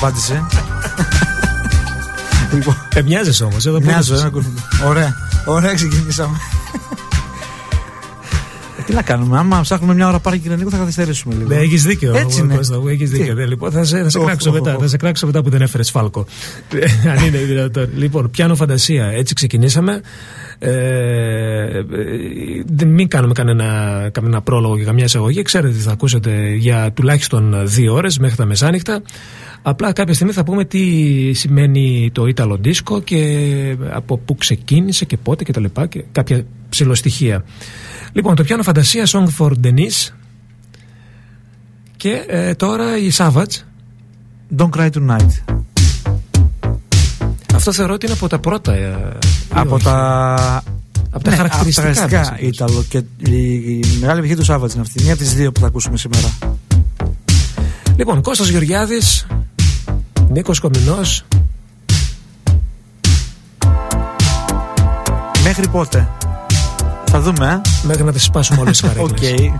Ε, αν περιμένει απάντηση. λοιπόν. Ε, μοιάζεσαι όμως. Μοιάζω, ένα Ωραία. Ωραία, ξεκινήσαμε. Ε, τι να κάνουμε, άμα ψάχνουμε μια ώρα πάρει κοινωνικό θα καθυστερήσουμε λίγο. Ναι, έχεις δίκιο. Έτσι είναι. έχεις δίκιο. Ναι, λοιπόν, θα σε, θα σε κράξω μετά. Θα σε κράξω μετά που δεν έφερες φάλκο. Αν είναι δυνατόν. Λοιπόν, πιάνω φαντασία. Έτσι ξεκινήσαμε. Ε, μην κάνουμε κανένα, κανένα πρόλογο και καμιά εισαγωγή. Ξέρετε τι θα ακούσετε για τουλάχιστον δύο ώρες μέχρι τα μεσάνυχτα. Απλά κάποια στιγμή θα πούμε τι σημαίνει το Ιταλο Disco και από πού ξεκίνησε και πότε και τα λοιπά και κάποια ψηλοστοιχεία. Λοιπόν, το πιάνω φαντασία Song for Denise και ε, τώρα η Savage Don't Cry Tonight. Αυτό θεωρώ ότι είναι από τα πρώτα. Ε, από τα. Από τα ναι, χαρακτηριστικά. Από τα Ιταλο και η μεγάλη επιτυχία του Σάββατ είναι αυτή. Μία από τις δύο που θα ακούσουμε σήμερα. Λοιπόν, Κώστας Γεωργιάδης, Νίκος Κομινός. Μέχρι πότε; Θα δούμε, ε; Μέχρι να τις σπάσουμε όλες τις καρέκλες. okay.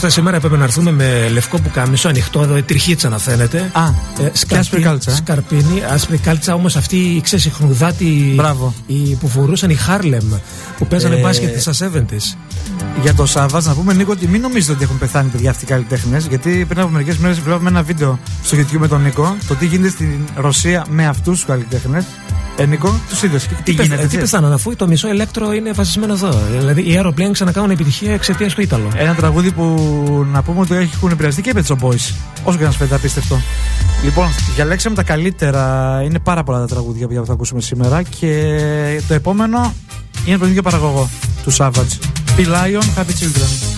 Κώστα, σήμερα έπρεπε να έρθουμε με λευκό πουκάμισο, ανοιχτό εδώ, τριχίτσα να φαίνεται. Α, ε, σκαρπίνη, κάλτσα. Σκαρπίνη, άσπρη κάλτσα, όμως αυτή η ξεσυχνουδάτη Μπράβο. Η, που φορούσαν οι Χάρλεμ, που παίζανε ε, μπάσκετ στα 70s. Για το Σάββατ, να πούμε Νίκο ότι μην νομίζετε ότι έχουν πεθάνει παιδιά αυτοί οι καλλιτέχνες. Γιατί πριν από μερικές μέρες βλέπαμε ένα βίντεο στο YouTube με τον Νίκο το τι γίνεται στην Ρωσία με αυτούς τους καλλιτέχνες. Ε, Νίκο, τους είδε. Τι, γίνεται. Τι πεθάναν, αφού το μισό ηλέκτρο είναι βασισμένο εδώ. Δηλαδή οι Aeroplane ξανακάνουν επιτυχία εξαιτίας του Ήταλο. Ένα τραγούδι που να πούμε ότι έχουν επηρεαστεί και Pet Boys. Όσο και να σου φαίνεται απίστευτο. Λοιπόν, διαλέξαμε τα καλύτερα. Είναι πάρα πολλά τα τραγούδια που θα ακούσουμε σήμερα. Και το επόμενο είναι από τον ίδιο παραγωγό του Savage. P. Lion, Happy.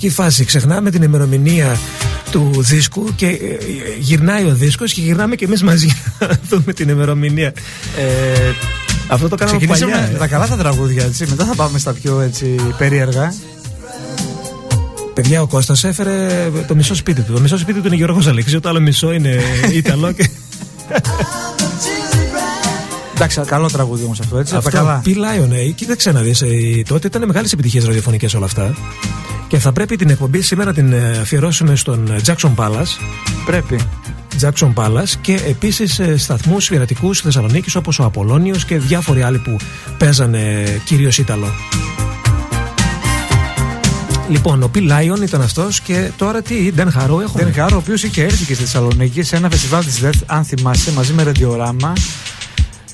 Χαρακτηριστική φάση. Ξεχνάμε την ημερομηνία του δίσκου και ε, γυρνάει ο δίσκος και γυρνάμε και εμείς μαζί να δούμε την ημερομηνία. Ε, αυτό το κάναμε παλιά. με τα καλά τα τραγούδια, έτσι. Μετά θα πάμε στα πιο έτσι, περίεργα. Παιδιά, ο Κώστας έφερε το μισό σπίτι του. Το μισό σπίτι του είναι Γιώργος Αλέξης, το άλλο μισό είναι Ιταλό και... Εντάξει, καλό τραγούδι όμως αυτό, έτσι. Αυτό, καλά. Πει Lion, ε, κοίταξε να δεις. Ε, τότε ήταν μεγάλες επιτυχίες ραδιοφωνικές όλα αυτά. Και θα πρέπει την εκπομπή σήμερα την ε, αφιερώσουμε στον ε, Jackson Palace. Πρέπει. Jackson Palace και επίσης ε, σταθμούς πειρατικούς Θεσσαλονίκης όπως ο Απολώνιος και διάφοροι άλλοι που παίζανε κυρίως Ήταλο. Λοιπόν, ο Πι Λάιον ήταν αυτός και τώρα τι, Ντεν Χαρό έχουμε. Ντεν Χαρό, ο οποίος είχε έρθει και στη Θεσσαλονίκη σε ένα φεστιβάλ της ΔΕΘ, αν θυμάσαι, μαζί με Ρεντιοράμα.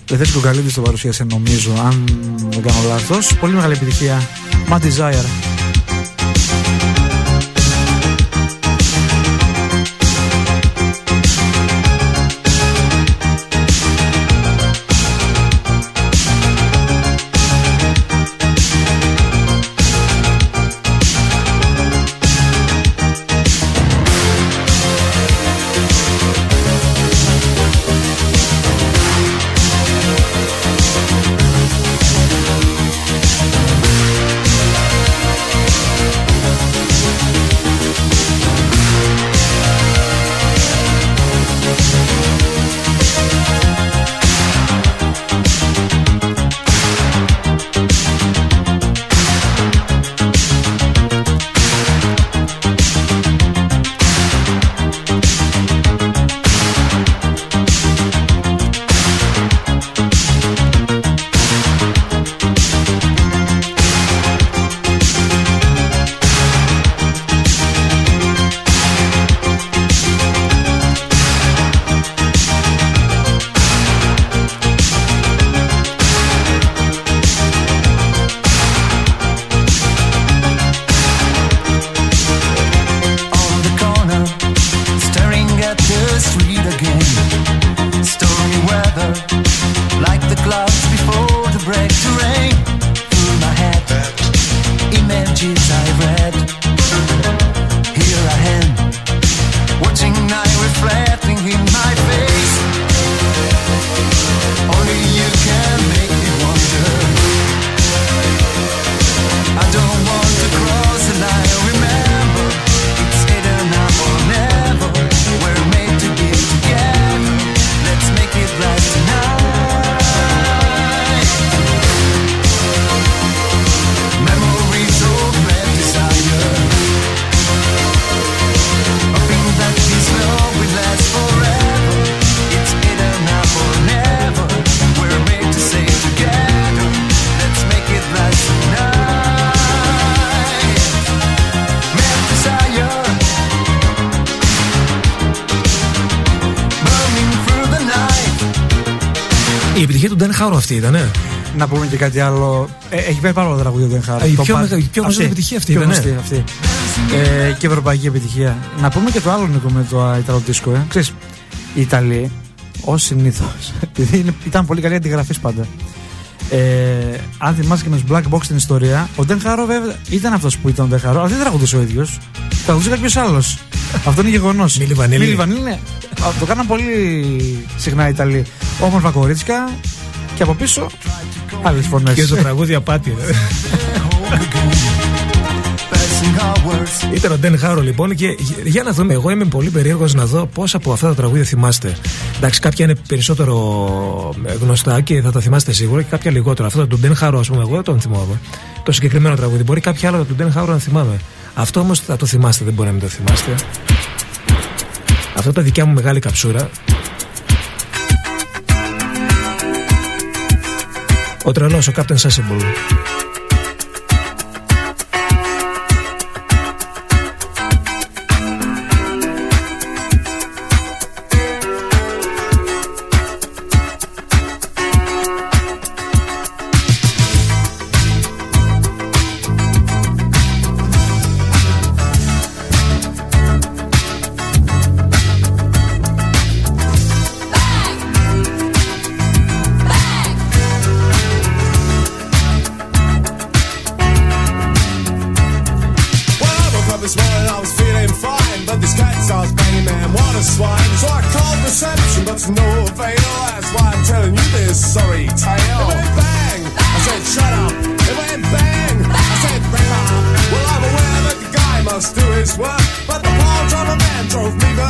Δεν τον καλύψει το παρουσίασε, νομίζω, αν δεν κάνω λάθος. Πολύ μεγάλη επιτυχία. My Desire. Αυτή ήταν, ναι. Να πούμε και κάτι άλλο. Ε, έχει πάει πάρα πολλά τραγούδια ο Ντέν Χάρο. Η πιο, μεγα, πιο γνωστή επιτυχία αυτή ήταν. Ναι. Αυτή. Ε, και ευρωπαϊκή επιτυχία. Να πούμε και το άλλο Νίκο με το Ιταλό Δίσκο. Ε. Ξέρεις, οι Ιταλοί, ως συνήθως, επειδή ήταν πολύ καλή αντιγραφή πάντα. Ε, αν θυμάσαι και με τους Black Box την ιστορία, ο Ντεν Χαρό βέβαια ήταν αυτός που ήταν ο Ντεν Χαρό, αλλά δεν τραγουδούσε ο ίδιος. Τραγουδούσε κάποιος άλλος. αυτό είναι γεγονός. Μίλη Βανίλη. Μίλη Βανίλη, ναι. Το κάναν πολύ συχνά οι Ιταλοί. Όμορφα κορίτσια και από πίσω άλλες φωνές. Και στο τραγούδι απάτη. Ήταν ο Ντεν Χάρο λοιπόν και για να δούμε, εγώ είμαι πολύ περίεργος να δω πόσα από αυτά τα τραγούδια θυμάστε. Εντάξει, κάποια είναι περισσότερο ε, γνωστά και θα τα θυμάστε σίγουρα και κάποια λιγότερο. Αυτό το Ντεν Χάρο, ας πούμε, εγώ δεν τον θυμάμαι. Το συγκεκριμένο τραγούδι. Μπορεί κάποια άλλα του Ντεν Χάρο να θυμάμαι. Αυτό όμως θα το θυμάστε, δεν μπορεί να μην το θυμάστε. Αυτό τα δικιά μου μεγάλη καψούρα. Ο τρελός, ο Captain Sensible.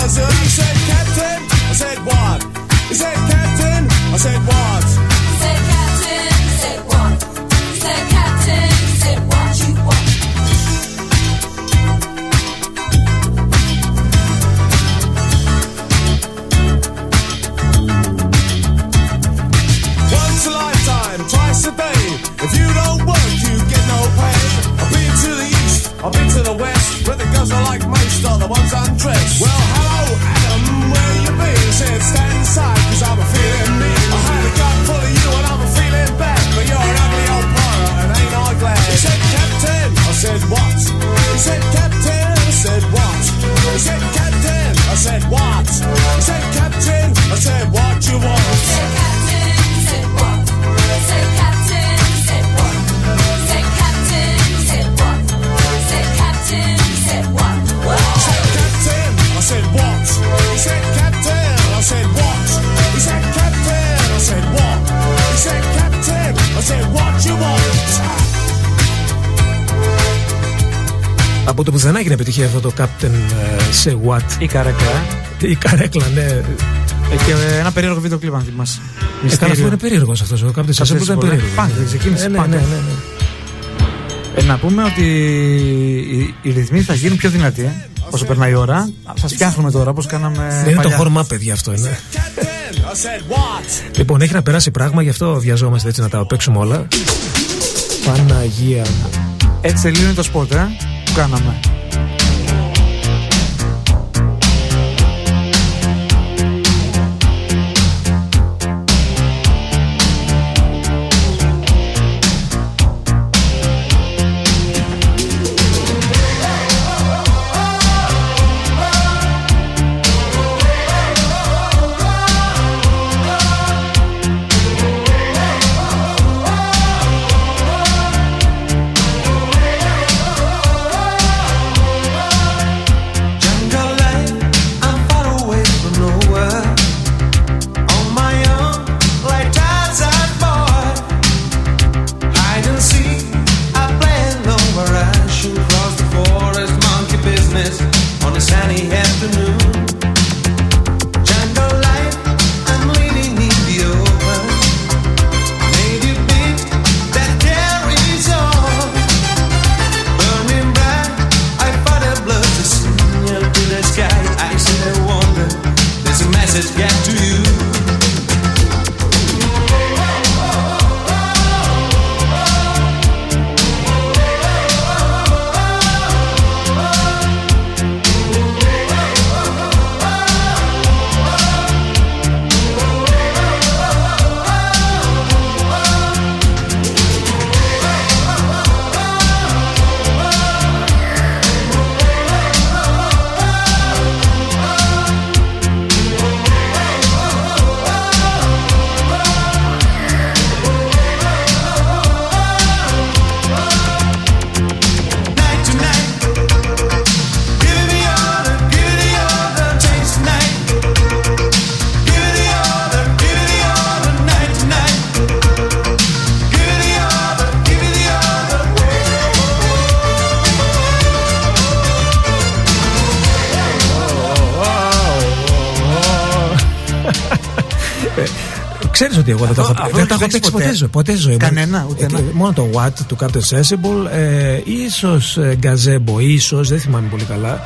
And he said, Captain, I said, what? He said, Captain, I said, what? Δεν έγινε επιτυχία αυτό το Captain uh, σε What; Η καρέκλα. Η καρέκλα, ναι. Ε, και ένα περίεργο βίντεο κλίμα, αν θυμάσαι. Ε, καλά, αυτό είναι περίεργος αυτός. Ο Captain σε What ήταν περίεργος. Πάντα, ξεκίνησε. Ε, ναι, ναι, ναι, ναι. Ε, να πούμε ότι οι, οι ρυθμοί θα γίνουν πιο δυνατοί ε, όσο περνάει η ώρα. Σας φτιάχνουμε τώρα όπως κάναμε. Δεν είναι το χόρμα, παιδιά, αυτό είναι. λοιπόν, έχει να περάσει πράγμα, γι' αυτό βιαζόμαστε έτσι να τα παίξουμε όλα. Παναγία μου. Έτσι τελείωνε το σπορτ, ε, που κάναμε. Ότι εγώ δεν το έχω παίξει. Δεν το έχω παίξει ποτέ ζωή. Ποτέ ζωή. Κανένα, ούτε ένα. Μόνο το Watt του Captain Sensible. Ε, ίσως Gazebo, ίσως, δεν θυμάμαι πολύ καλά.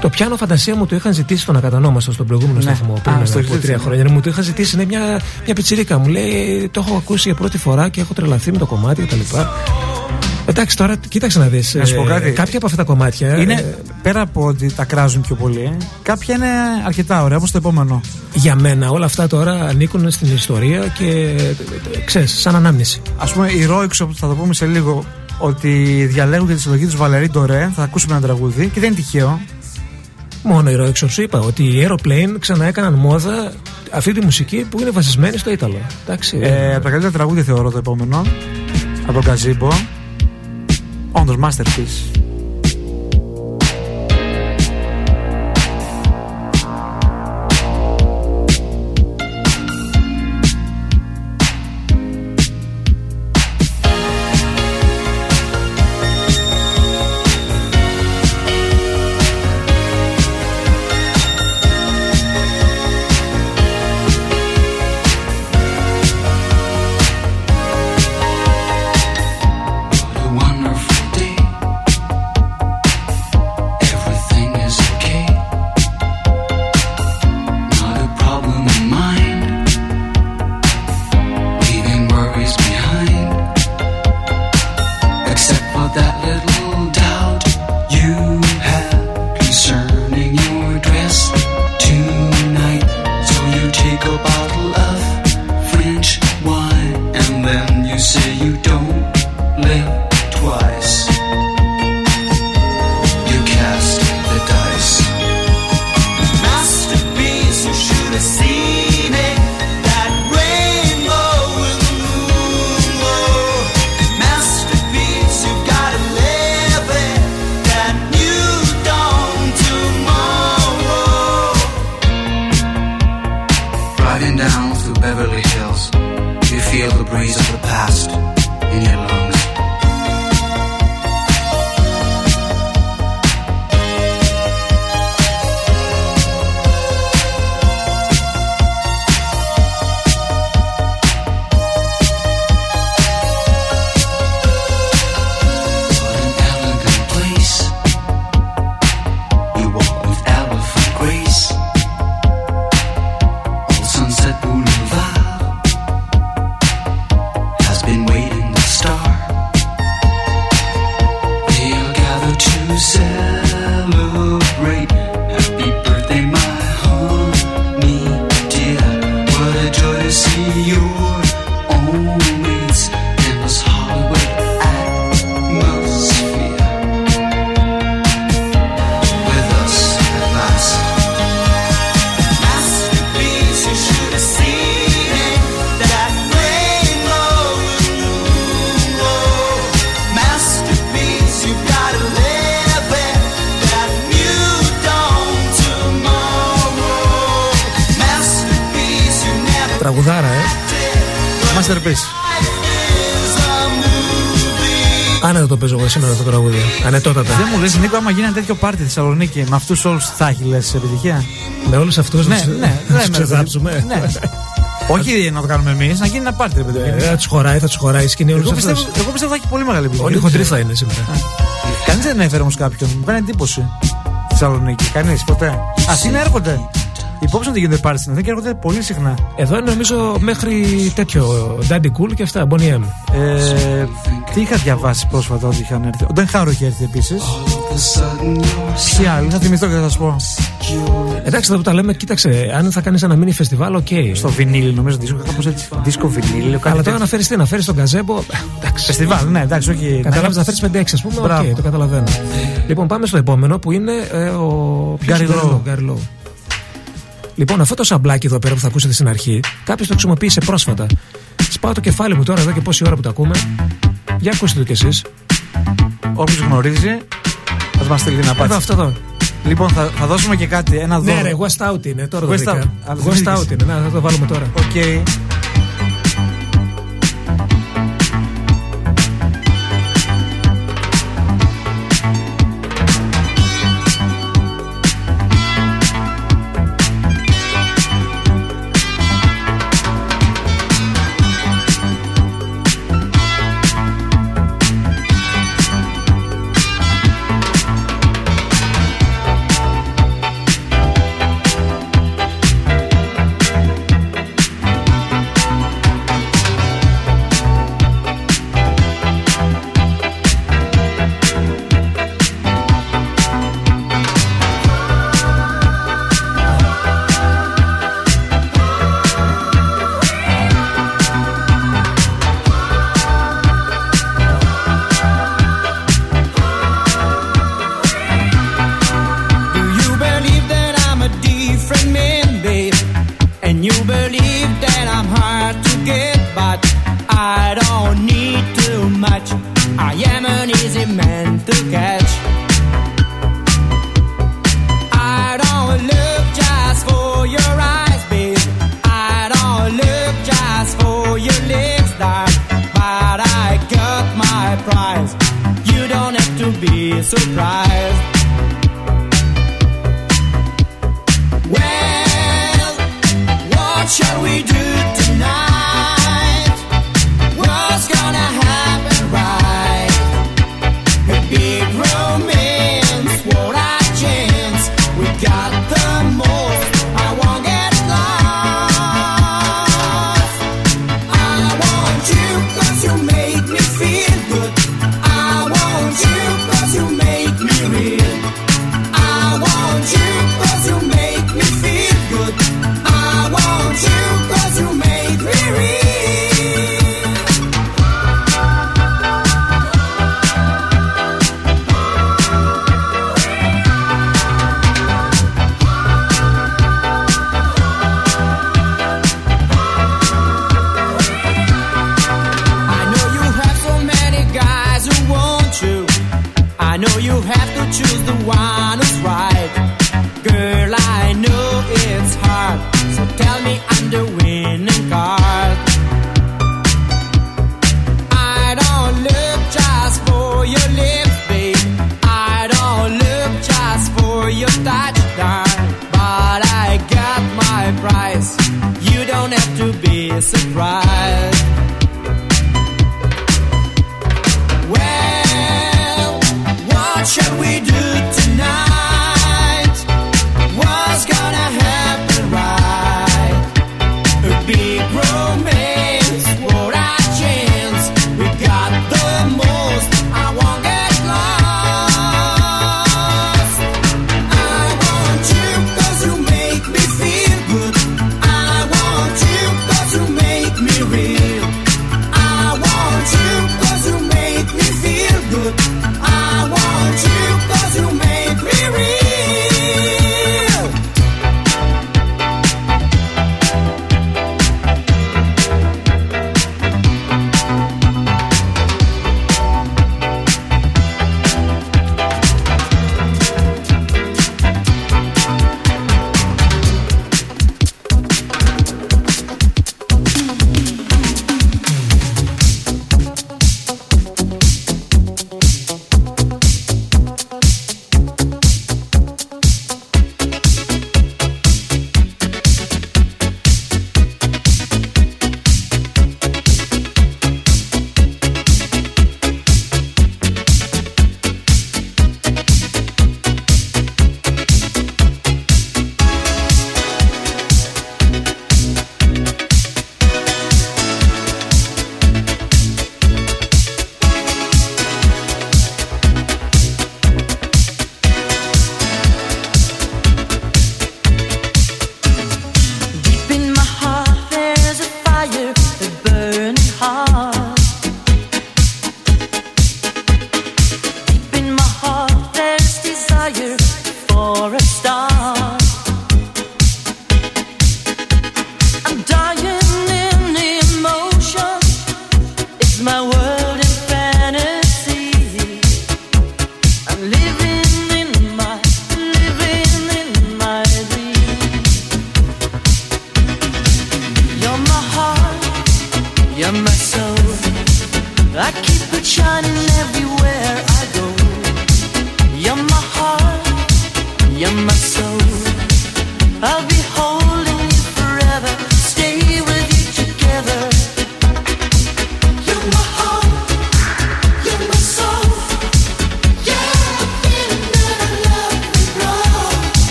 Το πιάνο φαντασία μου το είχαν ζητήσει στον Ακατανόμαστο στον προηγούμενο Ναι. σταθμό πριν Α, από στο τρία ζήτησε, ναι. χρόνια. Μου το είχα ζητήσει. Είναι μια, μια πιτσιρίκα μου. Λέει το έχω ακούσει για πρώτη φορά και έχω τρελαθεί με το κομμάτι κτλ. Εντάξει, τώρα κοίταξε να δεις. Να σου πω κάτι. κάποια από αυτά τα κομμάτια. Είναι ε, πέρα από ότι τα κράζουν πιο πολύ, κάποια είναι αρκετά ωραία, όπως το επόμενο. για μένα όλα αυτά τώρα ανήκουν στην ιστορία και ε, ξέρεις, σαν ανάμνηση. Α πούμε, η Ρόιξο που θα το πούμε σε λίγο, ότι διαλέγουν για τη συλλογή τους Βαλερή Ντορέ. Θα ακούσουμε ένα τραγούδι και δεν είναι τυχαίο. Μόνο η Roixo σου είπα ότι οι Aeroplane ξανά έκαναν μόδα αυτή τη μουσική που είναι βασισμένη στο Ήταλο. Εντάξει. Ε, από τα καλύτερα τραγούδια θεωρώ το επόμενο. Από τον Καζίμπο. Όντως, masterpiece. Νίκο, άμα γίνει ένα τέτοιο πάρτι στη Θεσσαλονίκη με αυτούς όλους θα έχει λες επιτυχία; Με όλους αυτούς Ναι, να ναι, τους ναι, ναι, ξεδάψουμε. ναι. Όχι να το κάνουμε εμείς, να γίνει ένα πάρτι, ρε παιδί. μου. Ε, Θα τους χωράει, θα τους χωράει η σκηνή όλους Εγώ πιστεύω, αυτούς. εγώ πιστεύω θα έχει πολύ μεγάλη επιτυχία. Όλοι χοντροί θα είναι σήμερα. Κανείς δεν έφερε όμως κάποιον. Μου κάνει εντύπωση. Στη Θεσσαλονίκη. Κανείς ποτέ. Α είναι έρχονται. Υπόψη ότι γίνονται πάρτι στην Αθήνα και έρχονται πολύ συχνά. Εδώ είναι νομίζω μέχρι τέτοιο Daddy Cool και αυτά. Bonnie M. Ε, τι είχα διαβάσει πρόσφατα ότι είχαν έρθει. Ο Den Harrow είχε έρθει επίσης. All of a sudden you're Ποιοι άλλοι, θα θυμηθώ και θα σας πω. Εντάξει, εδώ που τα λέμε, κοίταξε, αν θα κάνεις ένα mini φεστιβάλ, οκ. Στο βινίλ, νομίζω δίσκο, κάπως έτσι. Δίσκο βινίλ. Αλλά τώρα να φέρεις τι, να φέρεις τον Gazebo. ε, Εντάξει. Φεστιβάλ, ναι, εντάξει, όχι. Καταλάβεις να φέρεις 5-6, ας πούμε. Οκ, Μπράβο. το καταλαβαίνω. Λοιπόν, πάμε στο επόμενο που είναι ε, ο. ποιος Gary είναι, Low. ο Gary Low. Λοιπόν, αυτό το σαμπλάκι εδώ πέρα που θα ακούσετε στην αρχή, κάποιος το χρησιμοποίησε πρόσφατα. Σπάω το κεφάλι μου τώρα εδώ και πόση ώρα που το ακούμε. Για ακούστε το κι εσείς. Όποιος γνωρίζει, θα μας στείλει να Εδώ, πάτε. αυτό εδώ. Λοιπόν, θα, θα δώσουμε και κάτι, ένα δώρο. Ναι, ρε, West Out είναι. Τώρα το West βρήκα. Out. Α, το West βρήκες. Out είναι. Να, θα το βάλουμε τώρα. Οκ.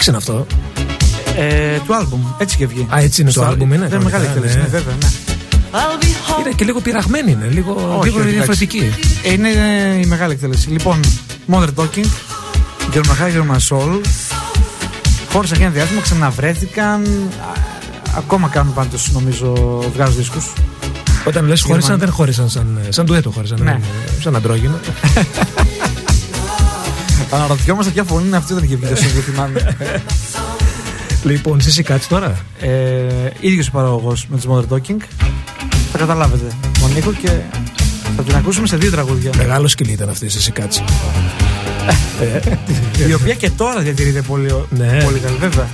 Everywhere. Τι μίξ είναι αυτό; Ε, του άλμπουμ. Έτσι και βγει. Α, έτσι είναι το Στο- άλμπουμ, είναι, Δεν είναι μεγάλη κανονικά, εκτέλεση, ναι. ναι, βέβαια. Ναι. I'll be home. Είναι και λίγο πειραγμένη είναι, λίγο, Όχι, λίγο όχι, διαφορετική. Ε, Είναι η μεγάλη εκτέλεση. Λοιπόν, Modern Talking, Γερμαχά, Γερμασόλ. Χώρισαν για ένα διάστημα, ξαναβρέθηκαν. Α, Ακόμα κάνουν πάντως, νομίζω, βγάζουν δίσκους. Όταν λες χώρισαν, Γερμανοί. δεν χώρισαν σαν, σαν ντουέτο χώρισαν. Ναι. δεν- σαν αντρόγινο. Αναρωτιόμαστε ποια φωνή είναι αυτή όταν είχε βγει το single, δεν θυμάμαι. λοιπόν, εσύ κάτσε τώρα. ε, ίδιος ο παραγωγός με τους Modern Talking. Θα καταλάβετε τον Νίκο και θα την ακούσουμε σε δύο τραγούδια. Μεγάλο σκυλί ήταν αυτή, εσύ κάτσε. η οποία και τώρα διατηρείται πολύ, Ναι. πολύ καλή, βέβαια.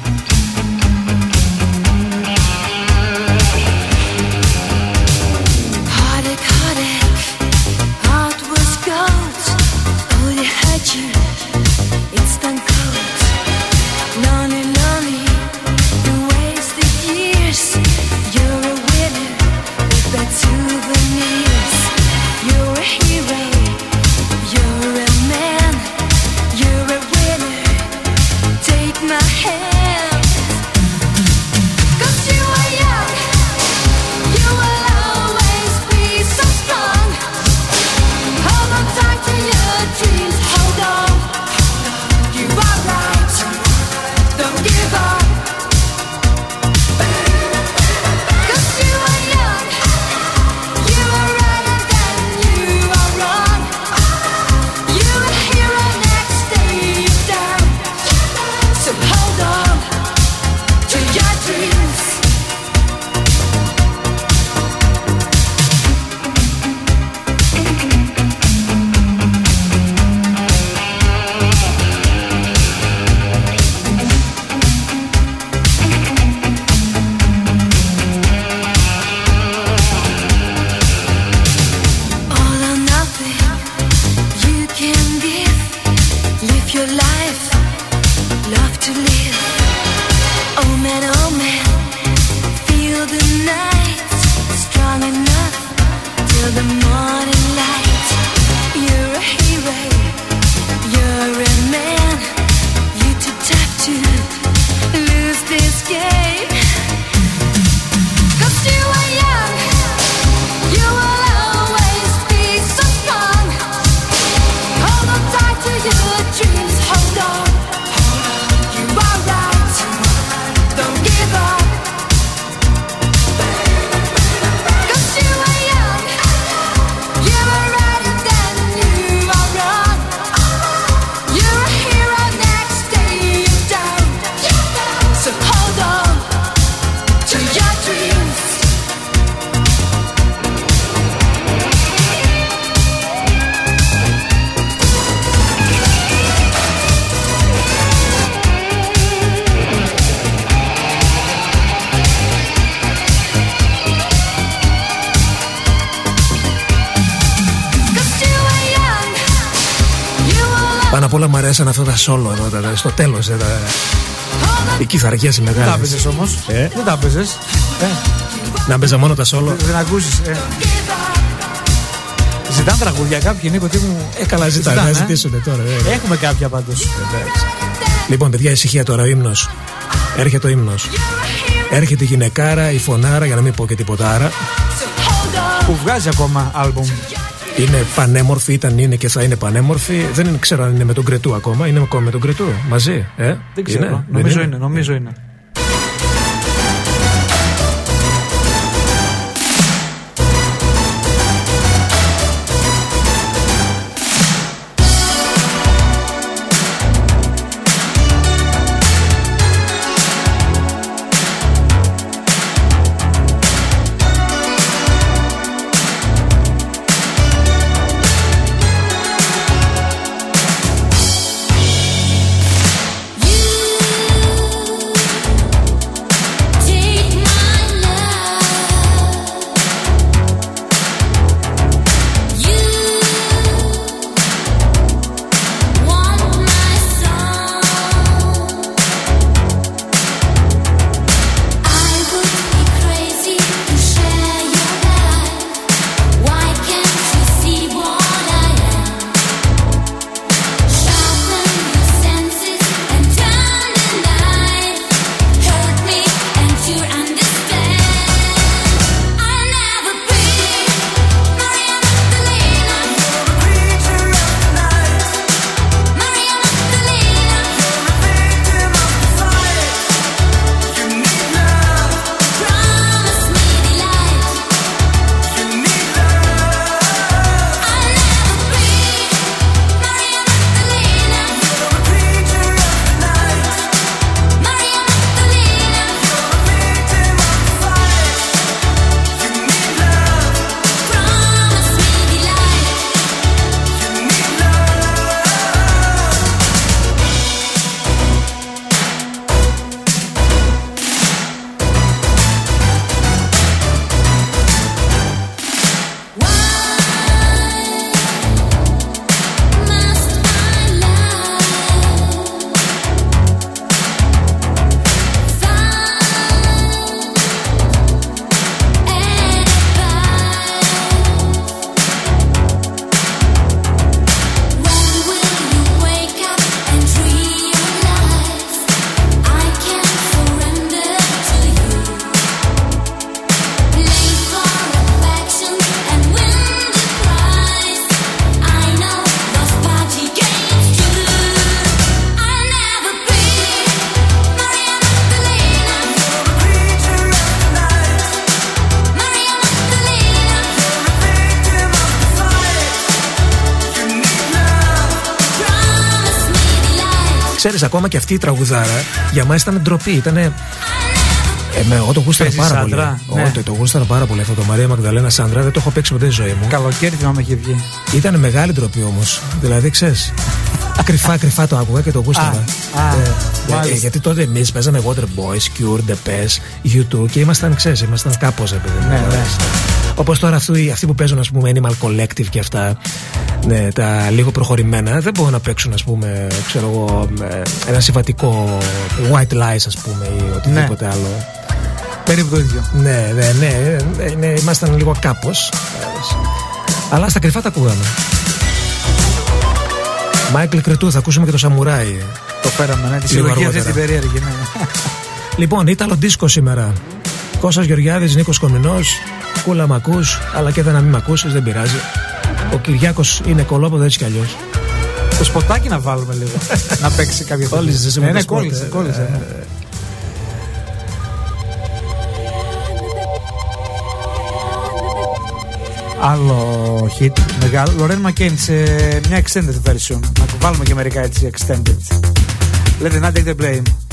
Μου αρέσαν αυτά τα solo εδώ, τα- τα- στο τέλος. Οι κυθαριέ οι Δεν τα μεγάλε. έπαιζες όμως. Ε; Δεν τα έπαιζες. Ε, Να παίζα μόνο τα solo; δεν ακούσεις. Ε. Ζητάνε τραγούδια κάποιοι, Νίκο, τι μου... Ε, καλά, ζητάνε, Ζητάνε, να ε. ζητήσουν τώρα. ε. Έχουμε κάποια πάντως. Λοιπόν, παιδιά, ησυχία τώρα, ο ύμνος. Έρχεται ο ύμνος. Έρχεται η γυναικάρα, η φωνάρα, για να μην πω και τίποτα άρα. Που βγάζει ακόμα άλμπουμ. Είναι πανέμορφη, ήταν, είναι και θα είναι πανέμορφη. Δεν ξέρω αν είναι με τον Κρετού ακόμα. Είναι ακόμα με τον Κρετού μαζί. Ε; Δεν ξέρω. Είναι; Νομίζω Δεν είναι, νομίζω είναι. Ξέρεις, ακόμα και αυτή η τραγουδάρα για μας ήταν ντροπή. Ήτανε ε, με, εγώ το γούσταρα Παίζεις πάρα πολύ. άντρα, Ναι. ναι. το, το γούσταρα πάρα πολύ αυτό το Μαρία Μαγδαλένα Σάντρα. Δεν το έχω παίξει ποτέ στη ζωή μου. Καλοκαίρι θυμάμαι είχε βγει. Ήταν μεγάλη ντροπή όμως. Δηλαδή, ξέρεις. κρυφά, κρυφά το άκουγα και το γούσταρα. Α, α, Ε, ε, μάλιστα. ε, γιατί τότε εμείς παίζαμε Water Boys, Cure, The Pes, U2 και ήμασταν, ξέρεις, ήμασταν κάπως επειδή. Ναι, ναι. Όπως τώρα αυτοί, αυτοί που παίζουν, ας πούμε, Animal Collective και αυτά, ναι, τα λίγο προχωρημένα, δεν μπορούν να παίξουν, ας πούμε, ξέρω εγώ, ε, ένα συμβατικό white lies, ας πούμε, ή οτιδήποτε άλλο. Περίπου το ίδιο. Ναι, ναι, ναι, ναι, ναι, ήμασταν λίγο κάπως. Αλλά στα κρυφά τα ακούγαμε. Μάικλ Κρετού, θα ακούσουμε και το Σαμουράι. Το φέραμε, ναι. Τη Λίγο συλλογή αυτή αργότερα. την περίεργη. Ναι. Λοιπόν, ήταν δίσκο σήμερα. Κώστας Γεωργιάδης, Νίκος Κομινός, Κούλα μ' ακούς, αλλά και δεν να μην μ' ακούσεις, δεν πειράζει. Ο Κυριάκος είναι κωλόπαιδο έτσι κι αλλιώς. το σποτάκι να βάλουμε λίγο. να παίξει κάποια Κόλλησες εσύ με ναι, το ναι, σποτ, κόλλησε, ε, κόλλησε. ναι. Άλλο hit μεγάλο. Lorraine McKane σε μια extended version. Να βάλουμε και μερικά έτσι extended. Let the night take the blame.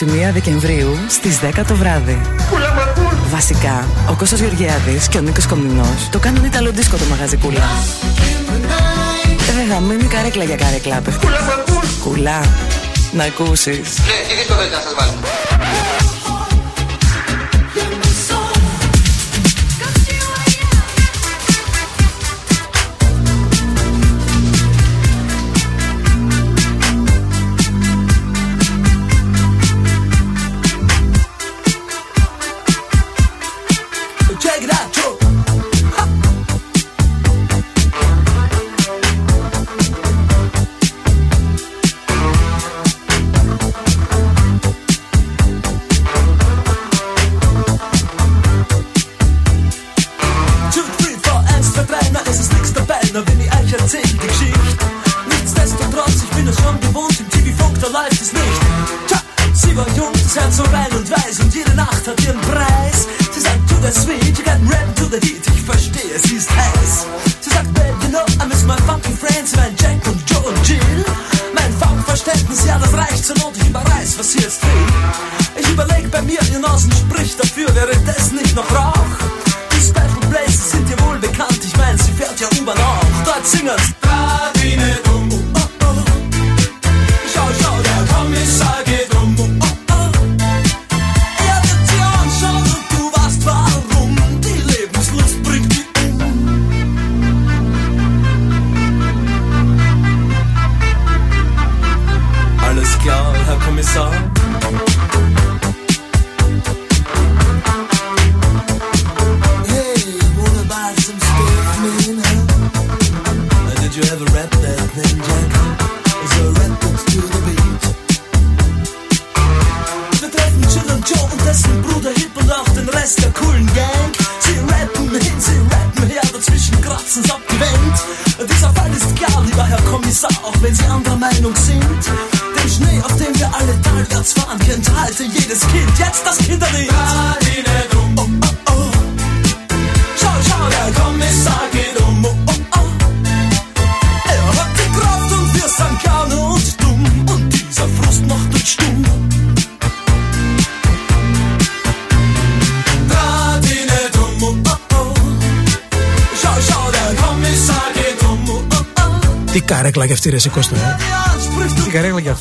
21 Δεκεμβρίου στις 10 το βράδυ. Κούλα μ' ακούς. Βασικά, ο Κώστας Γεωργιάδης και ο Νίκος Κομνηνός το κάνουν Ιταλο δίσκο το μαγαζί κούλα. Ε, δεν θα μείνει καρέκλα για καρέκλα, παιδιά. Κούλα παππούλ. Κουλά. Να ακούσεις. Ναι, τι δίσκο θέλετε να σας βάλω.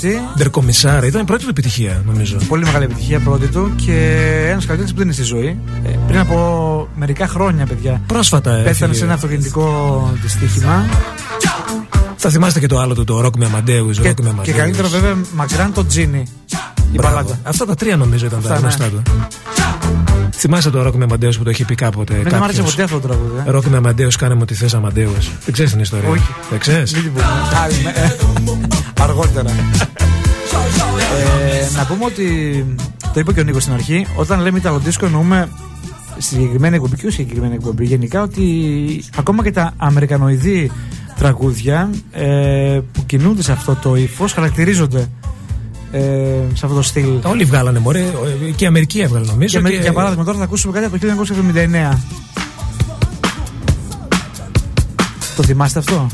Αυτή. Ντερκομισάρ, ήταν η πρώτη του επιτυχία, νομίζω. Πολύ μεγάλη επιτυχία πρώτη του και ένας καλλιτέχνης που δεν είναι στη ζωή. Ε, πριν από μερικά χρόνια, παιδιά. Πρόσφατα ε, Πέθανε έφυγε. σε ένα αυτοκινητικό δυστύχημα. Θα θυμάστε και το άλλο του, το Rock με Amadeus. Και, Rock με και Amadeus. καλύτερο βέβαια μακράν το Τζίνι. Η Μπράβο. παλάτα. Αυτά τα τρία νομίζω ήταν τα Αυτά, ναι. γνωστά του. Θυμάστε το Rock με Amadeus που το έχει πει κάποτε. Δεν μου άρεσε κάποιος. ποτέ αυτό το τραγούδι. ε. Rock με Amadeus, κάνε μου ό,τι θες Amadeus. Δεν ξέρεις την ιστορία. Όχι. Δεν ξέρεις; Μην την πούμε. Άλλη, ε, Αργότερα. Ε, να πούμε ότι το είπε και ο Νίκος στην αρχή. Όταν λέμε Ιταλοντίσκο εννοούμε στη συγκεκριμένη εκπομπή και όχι συγκεκριμένη εκπομπή γενικά ότι ακόμα και τα αμερικανοειδή τραγούδια ε, που κινούνται σε αυτό το ύφος χαρακτηρίζονται ε, σε αυτό το στυλ. Όλοι βγάλανε μωρέ. ε, Και η Αμερική έβγαλε νομίζω. Για, για παράδειγμα, τώρα θα ακούσουμε κάτι από το 1979. Το θυμάστε αυτό;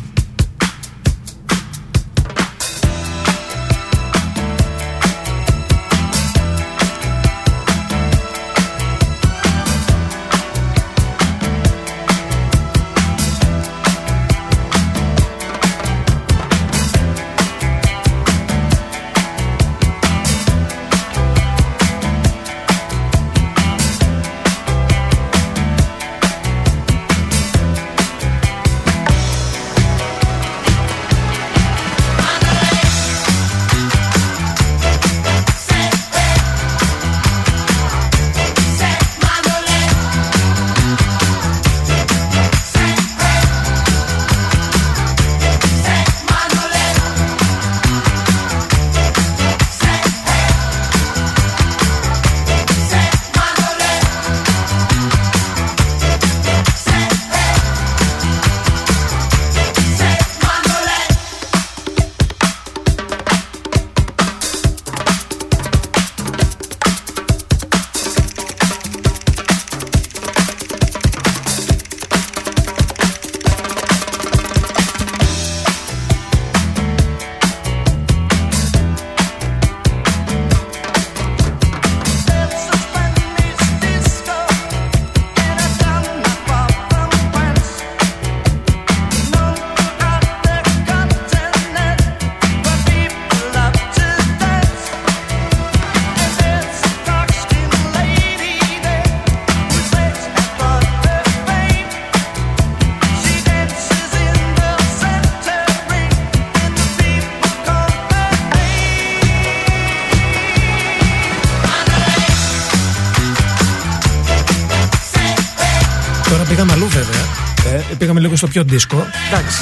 Λίγο στο πιο δίσκο. Εντάξει.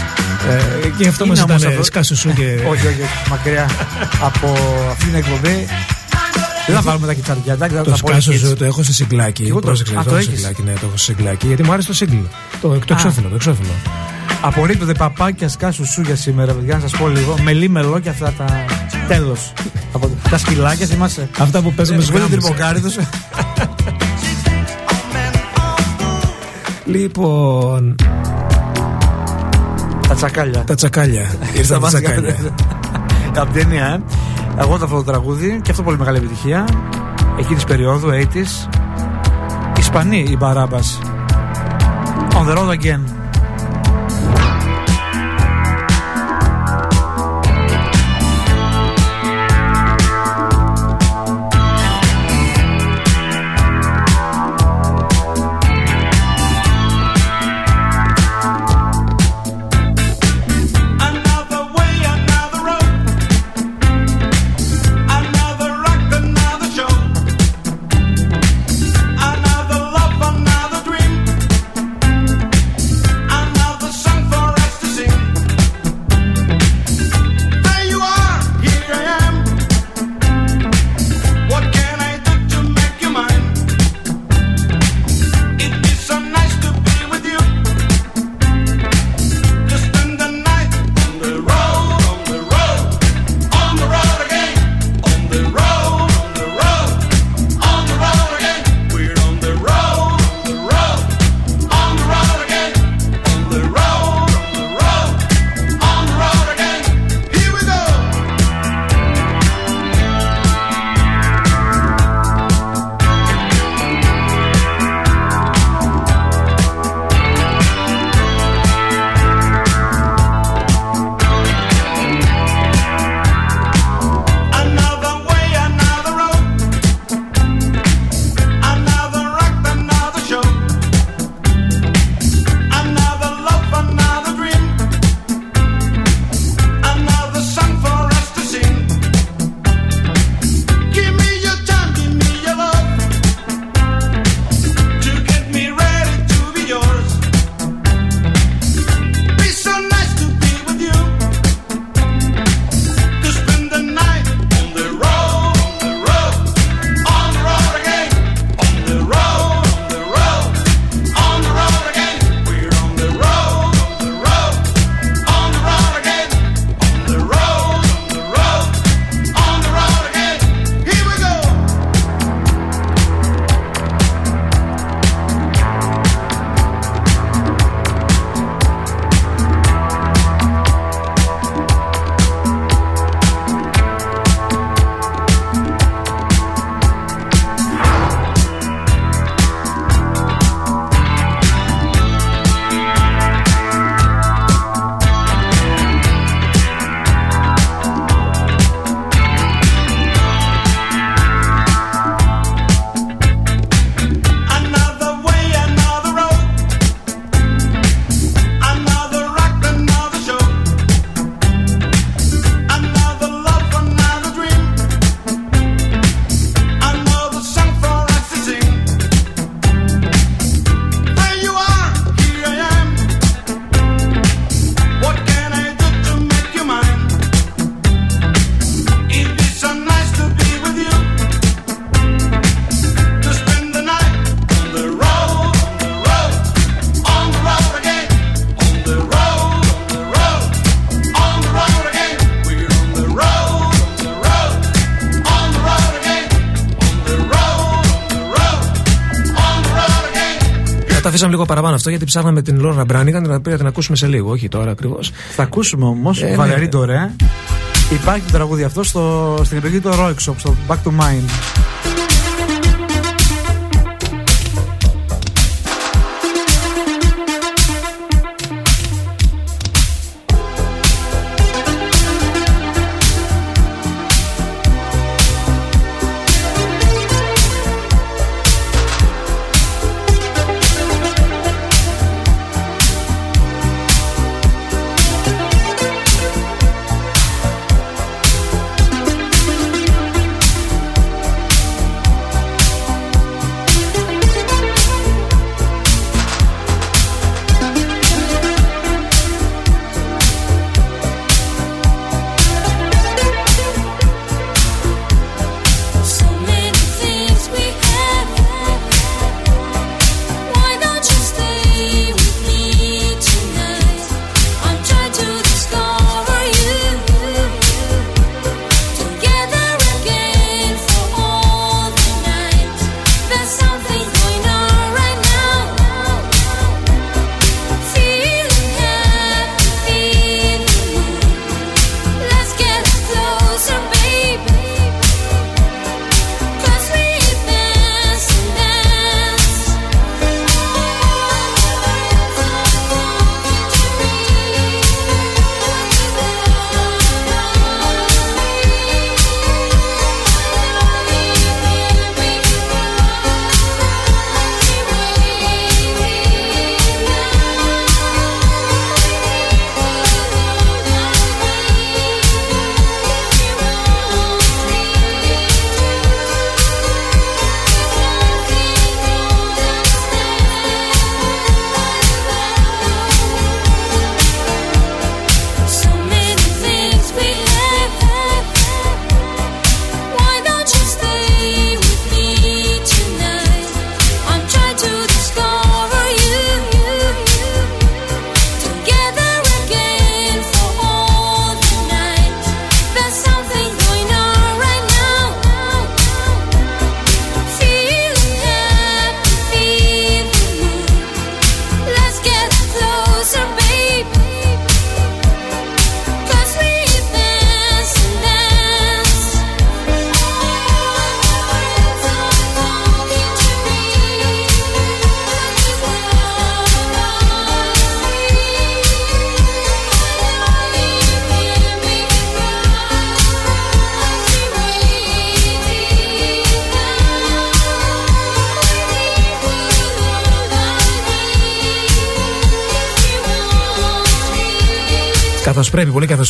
Ε, και αυτό μας Είναι όμως ήταν αυτό- σκάσου σου και. όχι, όχι, όχι. Μακριά από αυτήν την εκπομπή. Δεν θα βάλουμε τα κιτσαριά. Εντάξει, θα Το τα πω σκάσο hits. σου το έχω σε συγκλάκι. Εγώ το- Πρόσεξε, Α, το το έχω σε έχεις. συγκλάκι. Ναι, το έχω σε συγκλάκι. Γιατί μου άρεσε το σύγκλι. Το, το Α. εξώφυλλο. Το εξώφυλλο. Απορρίπτονται παπάκια σκάσου σου για σήμερα, παιδιά, να σας πω λίγο. Μελίμελο και αυτά τα. Τέλος. τα σκυλάκια, θυμάσαι; Αυτά που παίζουμε στου Βγάζει γάμους. τρυποκάριδος. Λοιπόν, Τα τσακάλια. τα τσακάλια. Ήρθαν τα τσακάλια. Από την ταινία, ε. Εγώ αυτό το τραγούδι και αυτό πολύ μεγάλη επιτυχία. Εκείνης τη περίοδου, 80s. Ισπανοί, η Μπαράμπας. On the road again. Λίγο παραπάνω αυτό γιατί ψάχναμε την Λόρα Μπράνιγκαν την οποία την ακούσουμε σε λίγο. Όχι τώρα ακριβώς. Θα ακούσουμε όμως. Ε, ναι. Βαλερή Ντορέ. Υπάρχει το τραγούδι αυτό στο, στην επιλογή του Roixop, στο Back to Mine.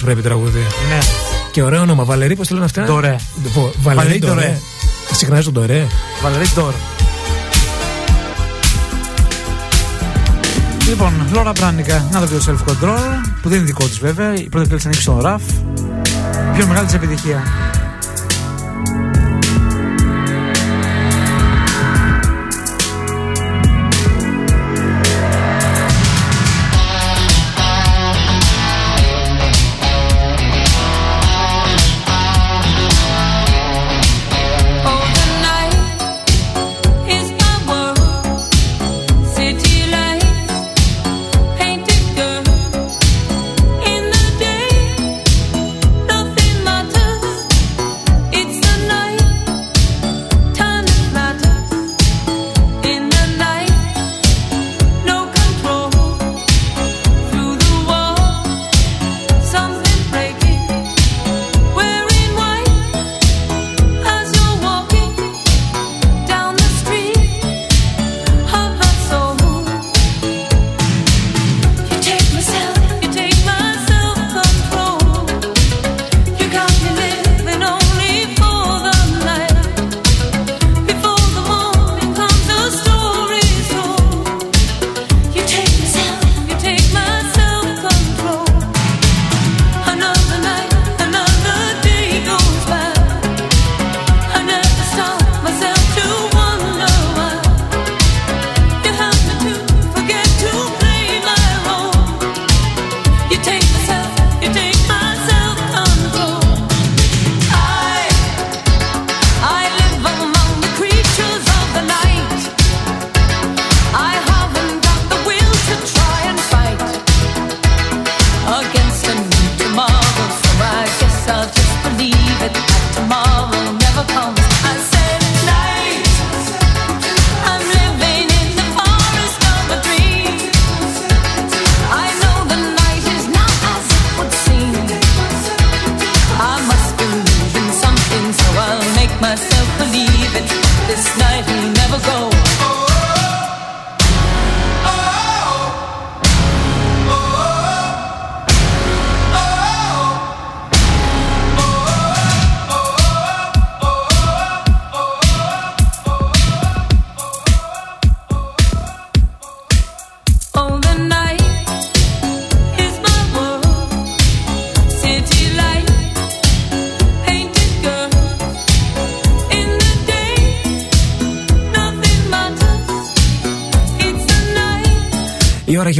Πρέπει, πολύ καθώ πρέπει τραγούδι. Ναι. Και ωραίο όνομα. Βαλερή, πώς το λένε αυτά; Ντορέ. Βο- Βαλερή Βαλερή Ντορέ. Ντορέ. Συχνάζεις τον Ντορέ. Βαλερή Ντόρ. Λοιπόν, Λόρα Μπράνικα, να το πει το self control, που δεν είναι δικό της βέβαια. Η πρώτη κλίση ανοίξει στον ραφ. Η πιο μεγάλη της επιτυχία.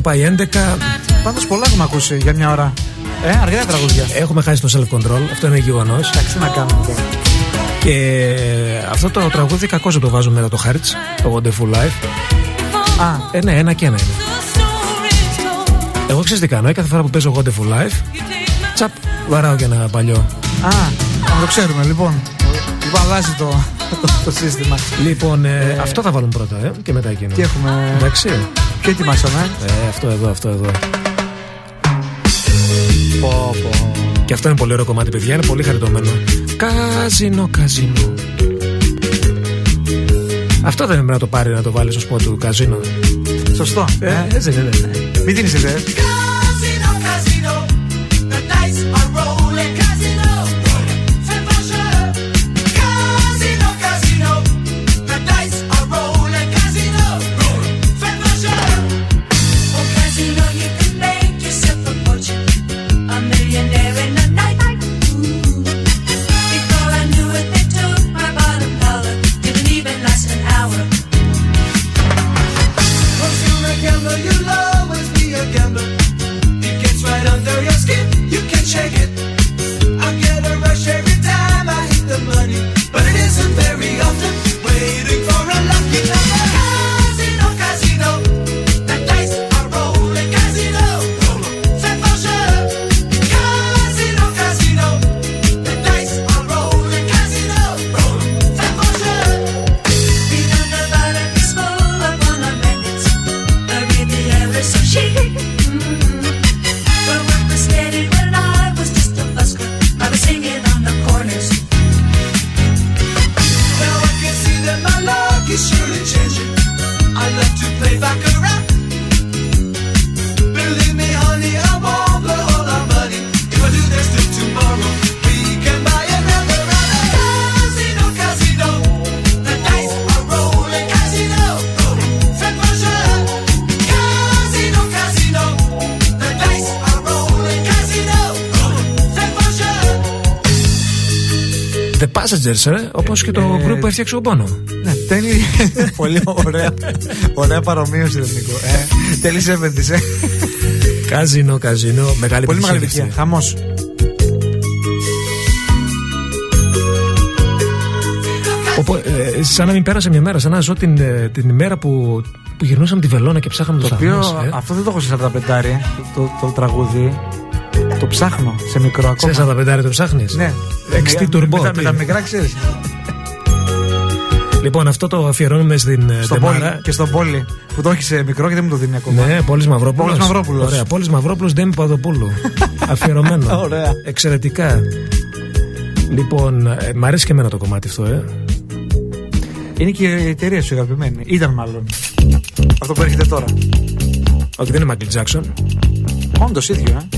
Night. Η ώρα έχει πάει 11. Πάντως πολλά έχουμε ακούσει για μια ώρα. Ε, αρκετά τραγούδια. Έχουμε χάσει το self control. Αυτό είναι γεγονός. Εντάξει, τι να κάνουμε τώρα. Και αυτό το τραγούδι κακό δεν το βάζουμε μετά το Hearts. Το Wonderful Life. Α, Ε, ναι, ένα και ένα είναι. The story's told. Εγώ ξέρω τι κάνω. ε, Κάθε φορά που παίζω Wonderful Life, You take my τσαπ, βαράω και ένα παλιό. α, να το ξέρουμε λοιπόν. Λοιπόν, αλλάζει το, το, το σύστημα. Λοιπόν, ε, αυτό θα βάλουμε πρώτα, ε, και μετά εκείνο. Τι έχουμε; Εντάξει. Ποιο ετοιμάσαμε. Ε, αυτό εδώ, αυτό εδώ. Πω, πω. Και αυτό είναι πολύ ωραίο κομμάτι, παιδιά. Είναι πολύ χαριτωμένο. Καζίνο, καζίνο. Αυτό δεν είναι να το πάρει να το βάλεις στο σποτ του καζίνο. Σωστό. Ε, Ε, έτσι δεν είναι. μην δίνεις ιδέες. Και το Ε, group που έφτιαξε ο Μπόνο. Ναι, τέλει. Πολύ ωραία. Ωραία παρομοίωση, δεν Νίκο. Ε, τέλει έπενδυσε. Καζίνο, καζίνο, μεγάλη Πολύ μεγάλη επιτυχία. επιτυχία. Χαμός. Οπό- ε, σαν να μην πέρασε μια μέρα, σαν να ζω την, ε, την ημέρα που, που γυρνούσαμε τη βελόνα και ψάχναμε το Το οποίο σταθμό. Ε. αυτό δεν το έχω σε 45 το, το, τραγούδι. Το ψάχνω σε μικρό ακόμα. Σε 45 το ψάχνεις; Ναι. XT Με- Turbo. Με, τα- τι με τα είναι. μικρά ξέρεις. Λοιπόν, αυτό το αφιερώνουμε στην ε, Στον Ντεμάρα. πόλη, και στον πόλη που το έχει σε μικρό και δεν μου το δίνει ακόμα. Ναι, Πόλης Μαυρόπουλος. Πόλης Μαυρόπουλος. Ωραία, Πόλης Μαυρόπουλος, Ντέμι Παδοπούλου. Αφιερωμένο. Ωραία. Εξαιρετικά. Λοιπόν, ε, μ' αρέσει και εμένα το κομμάτι αυτό, ε. Είναι και η εταιρεία σου αγαπημένη. Ήταν μάλλον. Αυτό που έρχεται τώρα. Όχι, δεν είναι Μάικλ Τζάξον. Όντως ίδιο, ε.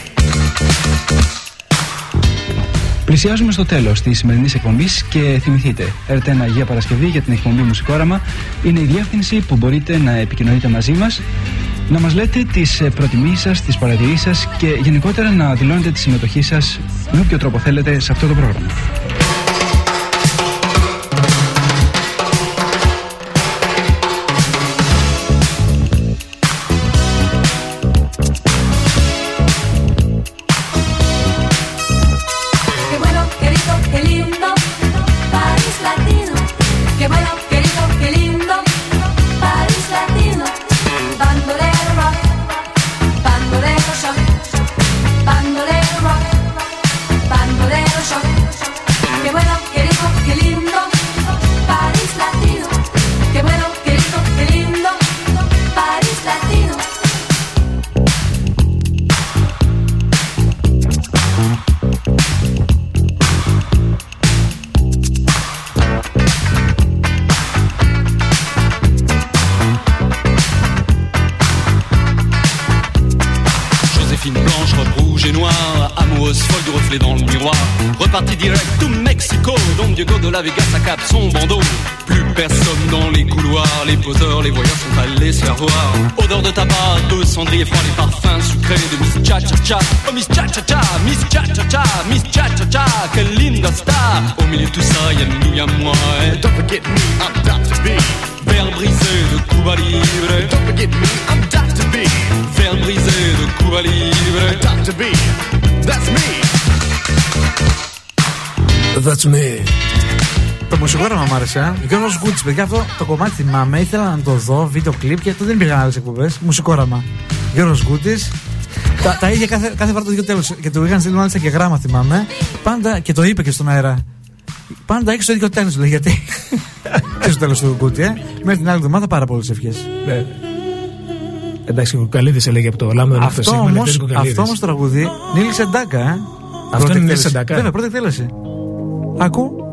Πλησιάζουμε στο τέλος της σημερινής εκπομπής και θυμηθείτε, έρετε ένα Αγία Παρασκευή για την εκπομπή Μουσικόραμα. Είναι η διεύθυνση που μπορείτε να επικοινωνείτε μαζί μας, να μας λέτε τις προτιμήσεις σας, τις παρατηρήσεις σας και γενικότερα να δηλώνετε τη συμμετοχή σας με όποιο τρόπο θέλετε σε αυτό το πρόγραμμα. Μουσικόραμα μου άρεσε. Ε. Γιώργος Γκούτση, παιδιά, αυτό το κομμάτι θυμάμαι. Ήθελα να το δω, βίντεο κλειπ και τότε δεν υπήρχαν άλλες εκπομπές. Μουσικόραμα. Γιώργος Γκούτση. τα, τα ίδια κάθε, κάθε φορά το ίδιο τέλος. Και του είχαν στείλει μάλιστα και γράμμα, θυμάμαι. Πάντα και το είπε και στον αέρα. Πάντα έχει το ίδιο τέλος, λέει. Γιατί. και στο τέλος του Γκούτση, ε. Μέχρι την άλλη εβδομάδα πάρα πολλές ευχές. Ναι. Εντάξει, ο Κουκαλίδης έλεγε από το Λάμπερ Αυτό όμω αυτό όμως το τραγούδι Νίλη Σεντάκα, ε. Αυτό Πρώτη είναι Νίλη εκτέλεση. Σεντάκα. Βέβαια, πρώτη εκτέλεση. Ακού.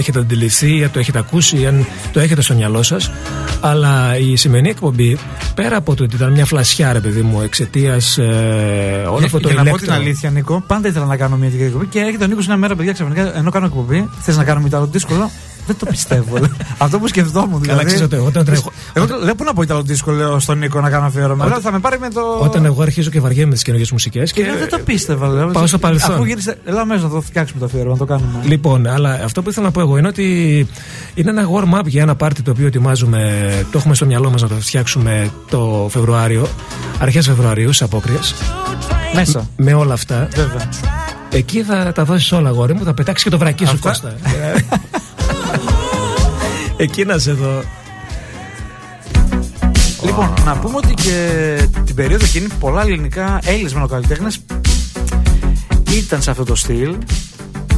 Έχετε αντιληφθεί, ή αν το έχετε ακούσει, ή αν το έχετε στο μυαλό σας. Αλλά η σημερινή εκπομπή, πέρα από το ότι ήταν μια φλασιά, ρε παιδί μου, εξαιτίας ε, όλο αυτό το Για να πω ηλέκτρο- την αλήθεια, Νίκο, πάντα ήθελα να κάνω μια τέτοια εκπομπή και έρχεται ο Νίκο μια μέρα, παιδιά, ξαφνικά ενώ κάνω εκπομπή, θες να κάνουμε Ιταλό δύσκολο. Δεν το πιστεύω. Αυτό που σκεφτόμουν. Καλά, Δηλαδή, ξέρεις ότι εγώ όταν τρέχω- Εγώ το- δεν πού να πω Ιταλό δύσκολο, λέω στον Νίκο να κάνω αφιέρωμα. Λέω θα με πάρει με το. Όταν εγώ αρχίζω και βαριέμαι τις καινούργιες μουσικές. Και λέω, δεν το πίστευα, λέω. Πάω στο παρελθόν. Αφού γύρισε. Έλα μέσα να το φτιάξουμε το αφιέρωμα, να το κάνουμε. Λοιπόν, αλλά αυτό που ήθελα να πω εγώ είναι ότι είναι ένα warm-up για ένα πάρτι το οποίο ετοιμάζουμε, το έχουμε στο μυαλό μας να το φτιάξουμε το Φεβρουάριο, αρχές Φεβρουαρίου, στις απόκριες. Μέσα. Με όλα αυτά. Βέβαια. Εκεί θα τα δώσεις όλα, αγόρι μου, θα πετάξεις και το βρακί σου, Αυτά- Κώστα. Εκεί να σε δω. Λοιπόν, να πούμε ότι και την περίοδο εκείνη πολλά ελληνικά Έλληνες μονοκαλλιτέχνε ήταν σε αυτό το στυλ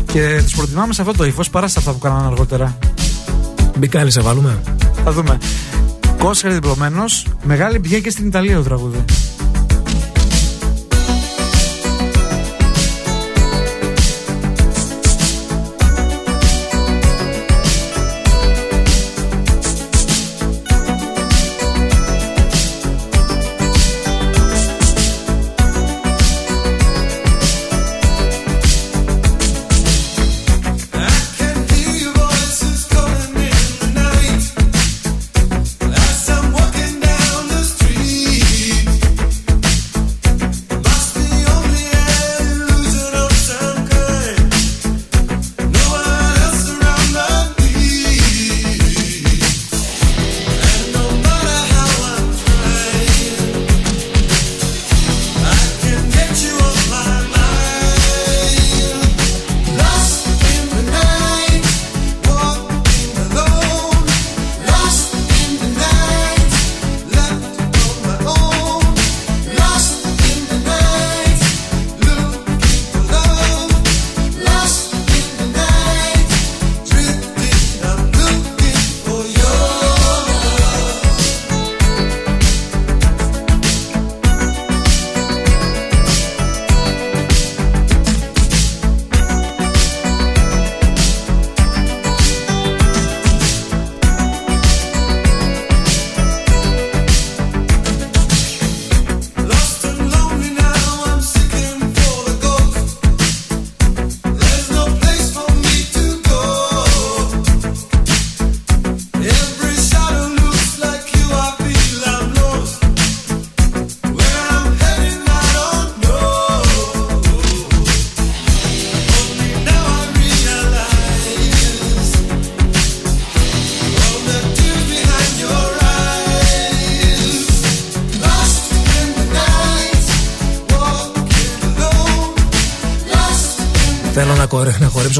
και τους προτιμάμε σε αυτό το ύφος παρά σε αυτά που κάνανε αργότερα. Μπικάλι σε βάλουμε. Θα δούμε. Κόσχαρη διπλωμένος, μεγάλη πηγαίνει και στην Ιταλία το τραγούδι.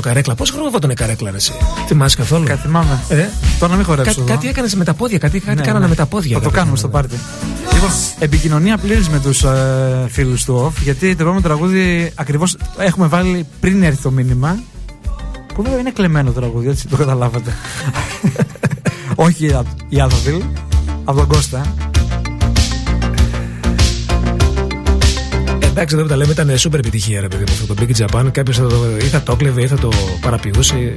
Καρέκλα. Πόσο χρόνο βότανε καρέκλα, ρε, εσύ; Θυμάσαι καθόλου; Κα- θυμάμαι. Ε; Τώρα να μην χορέψω. Κάτι, εδώ. κάτι έκανες με τα πόδια, κάτι, κάτι Ναι, κάνανε ναι. με τα πόδια. Θα το ρε, κάνουμε παιδί στο μου. πάρτι. Λοιπόν, επικοινωνία πλήρης με τους ε, φίλους του Off, γιατί το επόμενο τραγούδι ακριβώς έχουμε βάλει πριν έρθει το μήνυμα. Που βέβαια είναι κλεμμένο το τραγούδι, έτσι το καταλάβατε. Όχι απ- η Άδοβιλ, από τον Κώστα. Εντάξει, εδώ που τα λέμε ήταν σούπερ επιτυχία, ρε παιδί μου, αυτό το Big Japan. Κάποιος θα το, ή θα το κλέβε ή θα το παραποιούσε.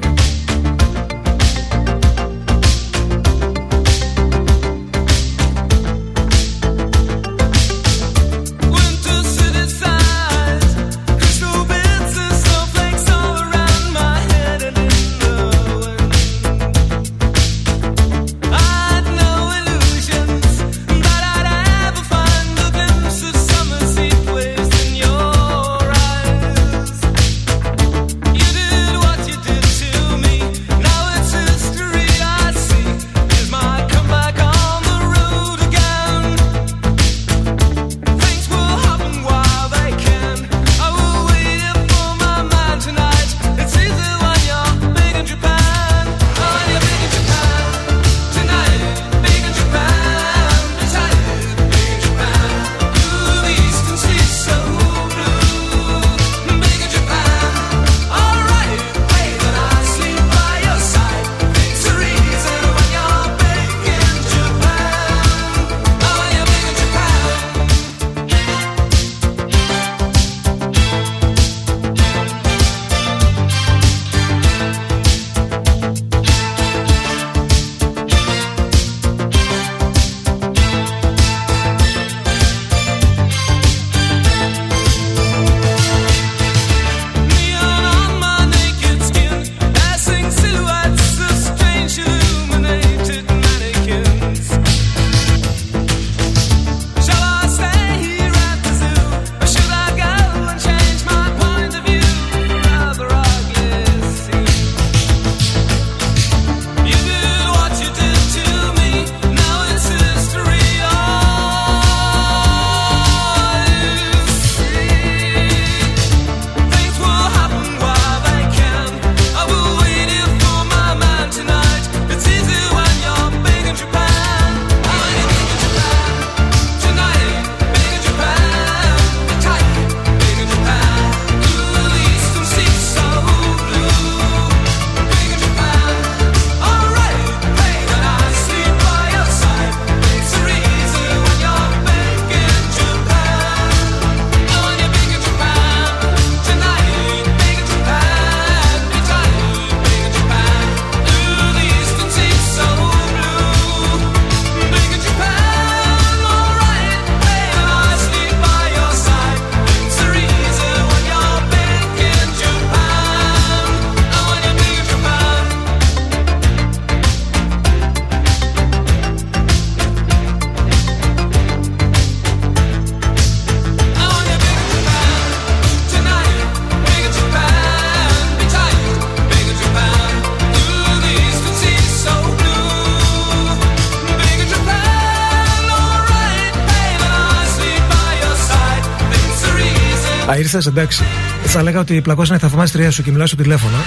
Α, ήρθε, εντάξει. Θα λέγα ότι πλακώσανε η θαυμάστρια σου και μιλάω στο τηλέφωνο.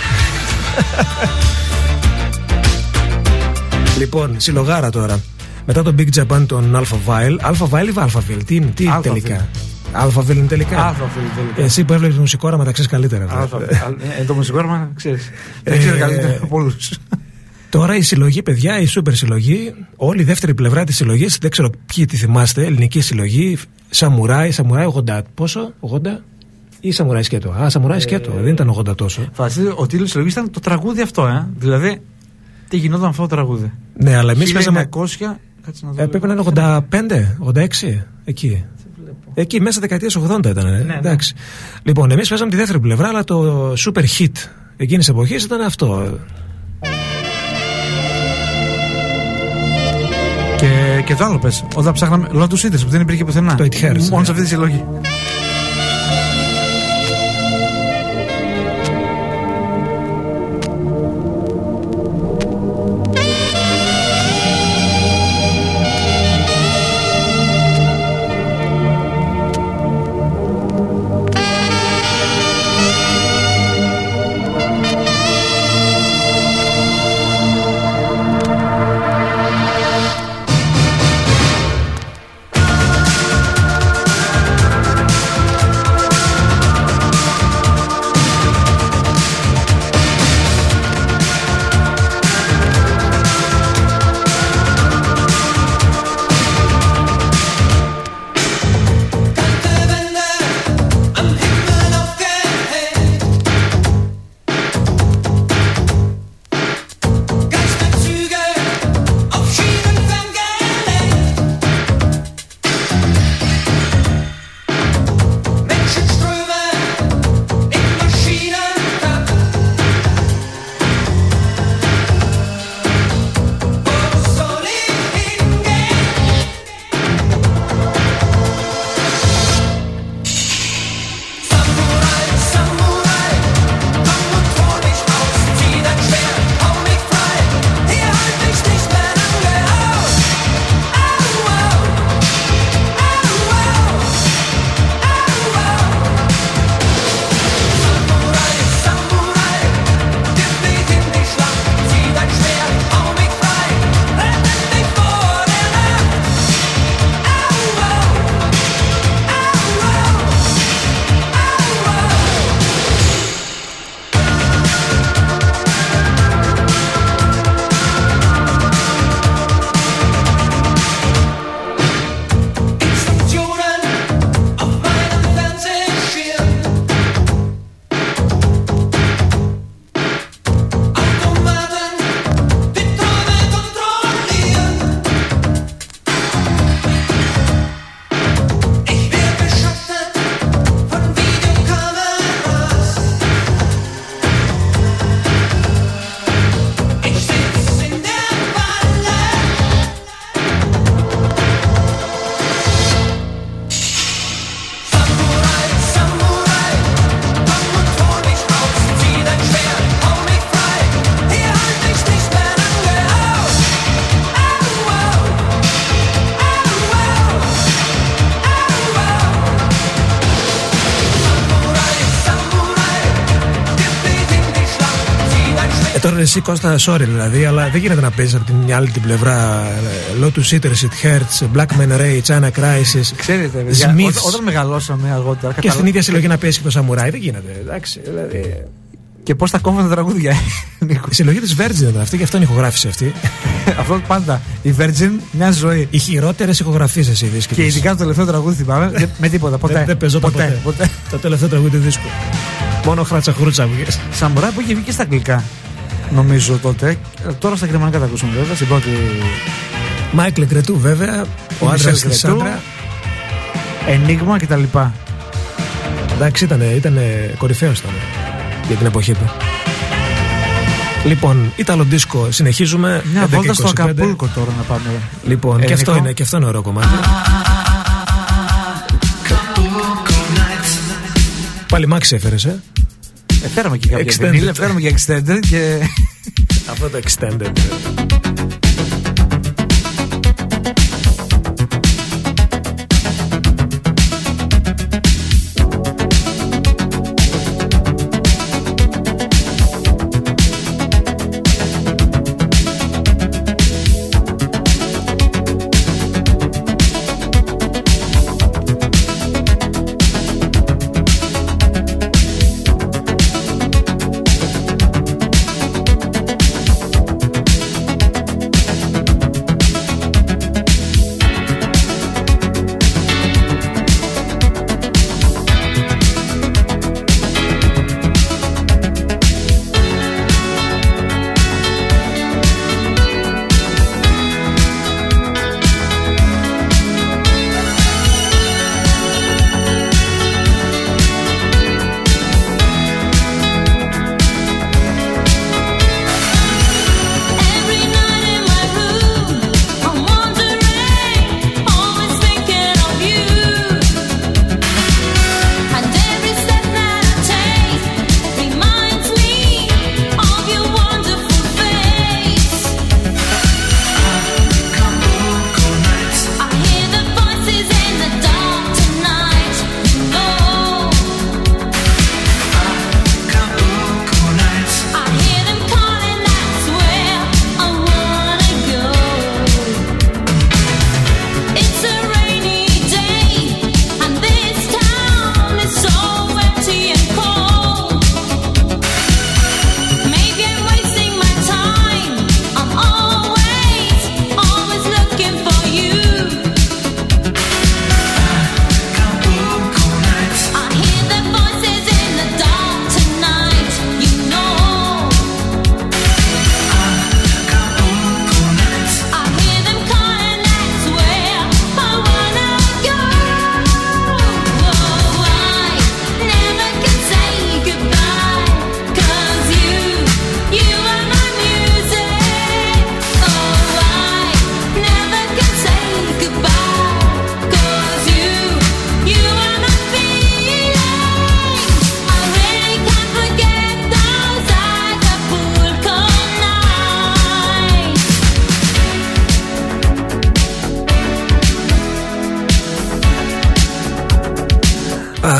λοιπόν, συλλογάρα τώρα. Μετά το Big Japan των Alpha Vile. Alpha Vile ή Alpha Vile, τι είναι, τι είναι Alphaville. τελικά. Alpha Vile είναι τελικά; Alphaville τελικά. Εσύ που έβλεπες μουσικόραμα τα ξέρεις καλύτερα. Αλφα- ε, το μουσικόρμα, ξέρεις. Ε, Δεν ξέρει καλύτερα από όλους. Τώρα η συλλογή, παιδιά, η σούπερ συλλογή, όλη η δεύτερη πλευρά της συλλογής, δεν ξέρω ποιοι τη θυμάστε, ελληνική συλλογή, Σαμουράι, Σαμουράι 80. Πόσο, 80 ή Σαμουράι σκέτο. Α, Σαμουράι σκέτο, δεν ήταν 80 τόσο. Φανταστείτε, ο τίτλο τη συλλογή ήταν το τραγούδι αυτό, ε. Δηλαδή, τι γινόταν αυτό το τραγούδι; Ναι, αλλά εμείς 1900, παίζαμε. κάτσε να δω. Ε, πρέπει να είναι 85, 86, εκεί. Εκεί, μέσα δεκαετίας 80 ήταν. Ε. ναι. Εντάξει. Λοιπόν, εμείς παίζαμε τη δεύτερη πλευρά, αλλά το super hit εκείνης της εποχής ήταν αυτό. Και, και το άλλο πες. Όταν ψάχναμε. Lotus Eaters που δεν υπήρχε πουθενά. Το It Hurts, Μόνος ναι. σε αυτής της συλλογής. Ε, τώρα εσύ Κώστα, sorry δηλαδή, αλλά δεν γίνεται να παίζεις από την άλλη την πλευρά ε, Lotus Eaters, It Hurts, Black Men Ray, China Crisis. Ξέρετε, παιδιά, Smiths. όταν, όταν μεγαλώσαμε αργότερα. Και καταλα- στην ίδια συλλογή να παίζει και το Σαμουράι, δεν γίνεται. Εντάξει, δηλαδή. Και πώς τα κόβουν τα τραγούδια. Η συλλογή της Virgin ήταν αυτή και αυτό είναι ηχογράφηση αυτή. Αυτό πάντα. Η Virgin μια ζωή. Οι χειρότερες ηχογραφήσεις εσύ δίσκοι. Και της. ειδικά το τελευταίο τραγούδι θυμάμαι. δεν- με τίποτα, ποτέ. Δεν, δεν πεζόταν ποτέ. ποτέ. ποτέ. Το τελευταίο τραγούδι του δίσκου. Μόνο χράτσα χρούτσα βγες. Σαμουράι που είχε βγει και στα αγγλικά. Νομίζω τότε. Ε, Τώρα στα γερμανικά τα ακούσαμε βέβαια. Στην πρώτη. Μάικλ Γκρετού βέβαια, ο Η άντρας Michelle της Cretu. άντρα. Ενίγμα κτλ. Εντάξει, ήταν ήτανε, κορυφαίος ήταν για την εποχή του. Λοιπόν, Ιταλο δίσκο, συνεχίζουμε. Μια 11 βόλτα στο 25. Ακαπούλκο τώρα να πάμε. Λοιπόν, και Ε, αυτό, Νικό. είναι, και αυτό είναι ωραίο κομμάτι. Πάλι μάξι έφερες, ε. Ε, φέραμε και κάποια Extended. βινίλια, φέραμε και extended και. Αυτό το extended.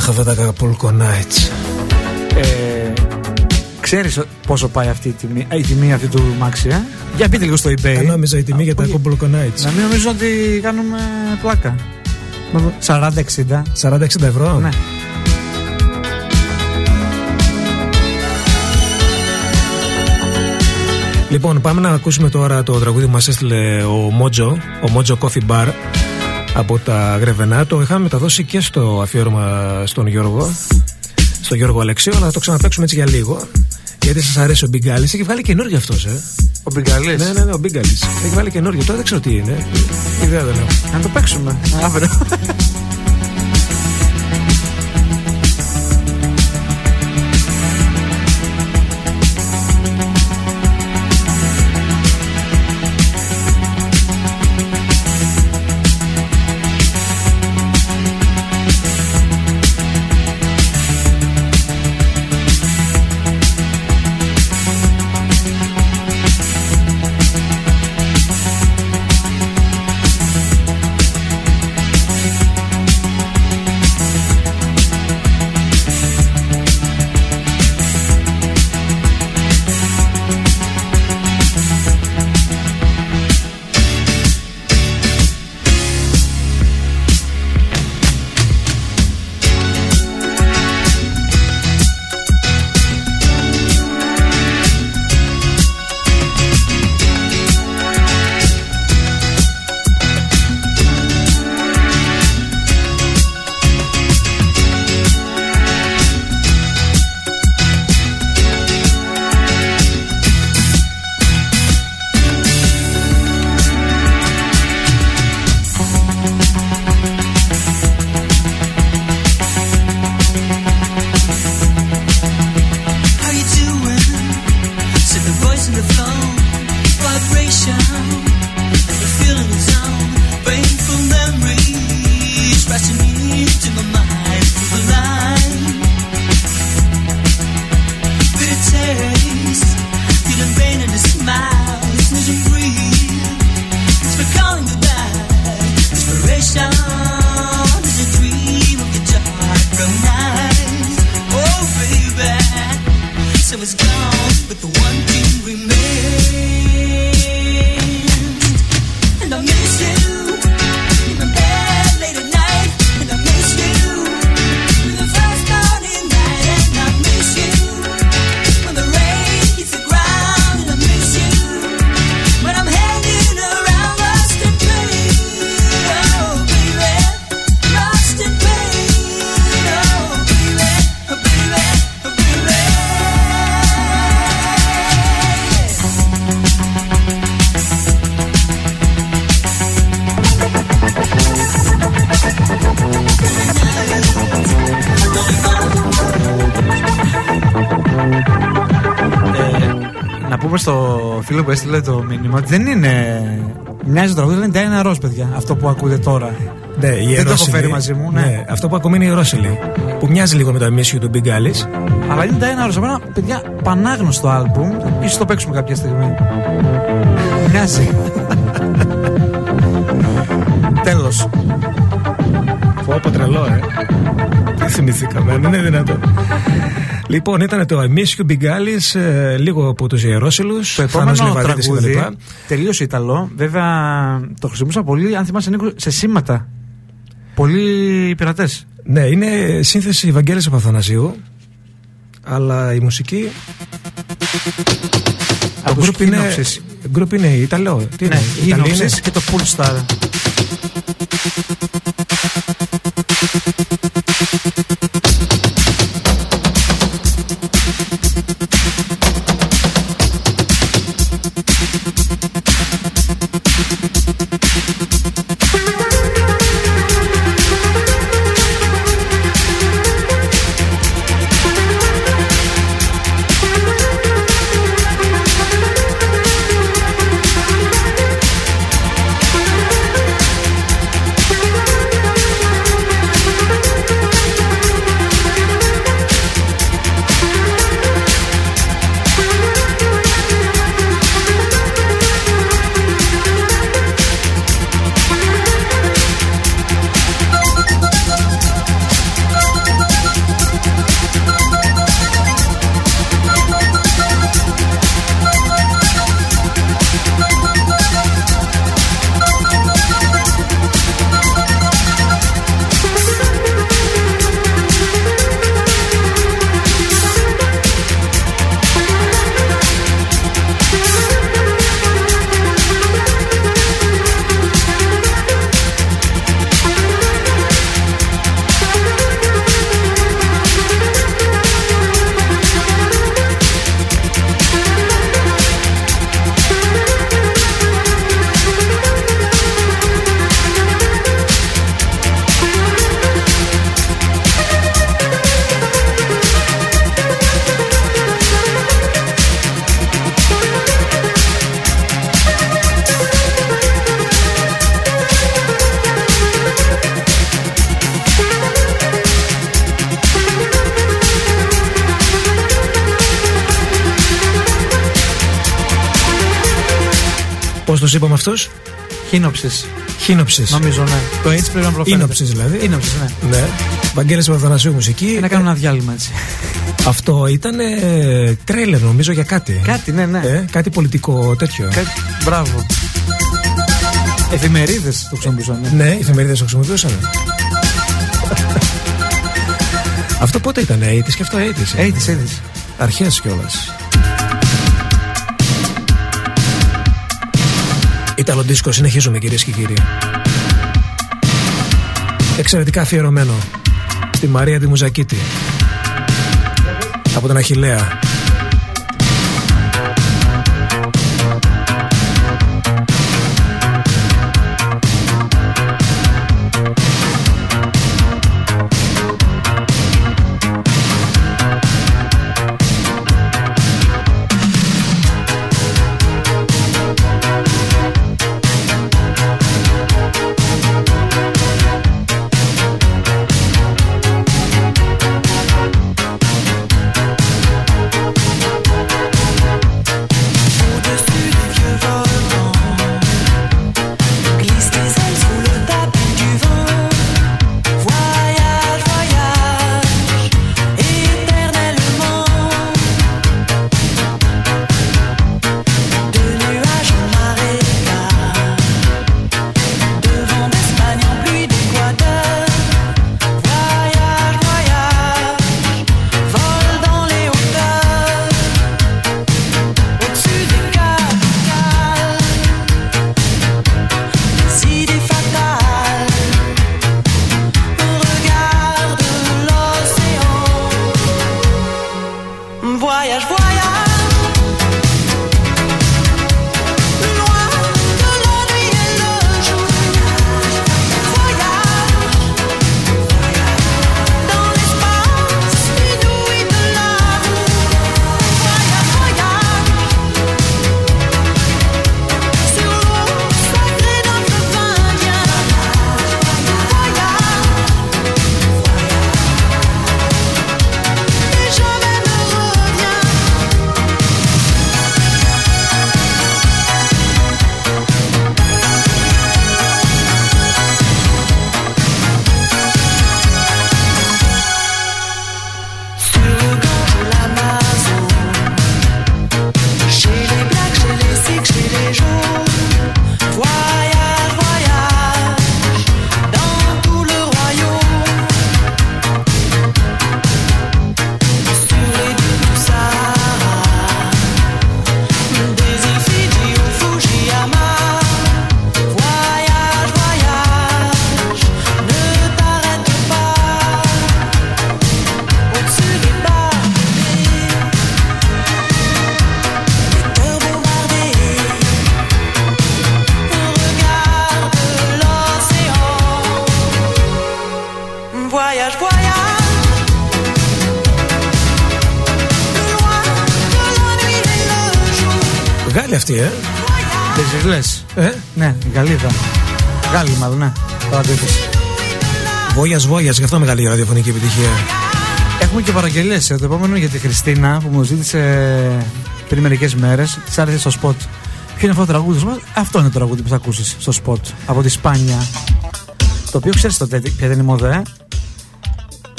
Αχ, αυτά τα Acapulco Nights. Ε, ξέρεις πόσο πάει αυτή η τιμή, ε, η τιμή αυτή του Μάξι, ε; Για πείτε λίγο στο eBay. Ε, νόμιζα η τιμή για τα όχι. Acapulco Nights. Να μην νομίζω ότι κάνουμε πλάκα. 40-60. 40-60 ευρώ. Ναι. Λοιπόν, πάμε να ακούσουμε τώρα το τραγούδι που μας έστειλε ο Μότζο, ο Μότζο Coffee Bar από τα Γρεβενά. Το είχαμε μεταδώσει και στο αφιέρωμα στον Γιώργο, στον Γιώργο Αλεξίου, αλλά θα το ξαναπαίξουμε έτσι για λίγο. Γιατί σας αρέσει ο Μπιγκάλης, έχει βάλει καινούργιο αυτός, ε. Ο Μπιγκαλής. Ναι, ναι, ναι, ο Μπιγκάλης. Έχει βάλει καινούργιο. Τώρα δεν ξέρω τι είναι. Ιδέα δεν έχω. Να το παίξουμε. Αύριο. φίλο που έστειλε το μήνυμα ότι δεν είναι. Μοιάζει το τραγούδι, δεν είναι Diana Ross, παιδιά. Αυτό που ακούτε τώρα. Ναι, η Δεν το έχω Ιερόσιλη. φέρει μαζί μου, ναι. Αυτό που ακούμε είναι η Ιερόσιλη. Που μοιάζει λίγο με το αμίσιο του Μπιγκάλη. Αλλά είναι Diana Ross. Εμένα, παιδιά, πανάγνωστο άλμπουμ. σω το παίξουμε κάποια στιγμή. Μοιάζει. Τέλος. Πω, πω τρελό, ε. Δεν θυμηθήκαμε, δεν είναι δυνατόν. Λοιπόν, ήταν το Αμίσιο Μπιγκάλη, λίγο από τους Ιερόσιλους. Το επόμενο τραγούδι τελείως Ιταλό. Βέβαια το χρησιμοποιούσα πολύ, αν θυμάσαι, Νίκο, σε σήματα. Πολλοί πειρατές. Ναι, είναι σύνθεση Ευαγγέλης Παπαθανασίου. Αλλά η μουσική. Το Από τους group είναι, Kinoxis. group είναι Ιταλό. Τι Ναι, είναι, Ιταλοί είναι; Inoxis και το Pulstar. Πώ του είπαμε αυτού, Χίνοψης. Χίνοψης. Νομίζω, ναι. Το έτσι πρέπει να προφέρεται. Ήνοψη δηλαδή. Ήνοψη, ναι. Ναι. Βαγγέλης Παπαθανασίου μουσική. Ε, Να κάνουμε ένα διάλειμμα έτσι. Αυτό ήταν ε, τρέλερ νομίζω για κάτι. Κάτι, ναι, ναι. Ε, κάτι πολιτικό τέτοιο. Κάτι... Μπράβο. Εφημερίδες το χρησιμοποιούσαν. Ναι. Ναι, οι εφημερίδες το χρησιμοποιούσαν. αυτό πότε ήταν, 80's και αυτό 80's. Έτσι, έτσι. Αρχές κιόλας. Ιταλο δίσκο, συνεχίζουμε κυρίες και κύριοι. Εξαιρετικά αφιερωμένο στη Μαρία τη Μουζακίτη. Από τον Αχιλέα. Voyage Voyage, κι αυτό μεγάλη ραδιοφωνική επιτυχία. Έχουμε και παραγγελίες. Το επόμενο για τη Χριστίνα που μου ζήτησε πριν μερικές μέρες. Της άρεσε στο σποτ. Ποιο είναι αυτό το τραγούδι μα, Αυτό είναι το τραγούδι που θα ακούσεις στο σποτ από τη Spagna. Το οποίο ξέρεις τότε ποια ήταν η μόδα, ε;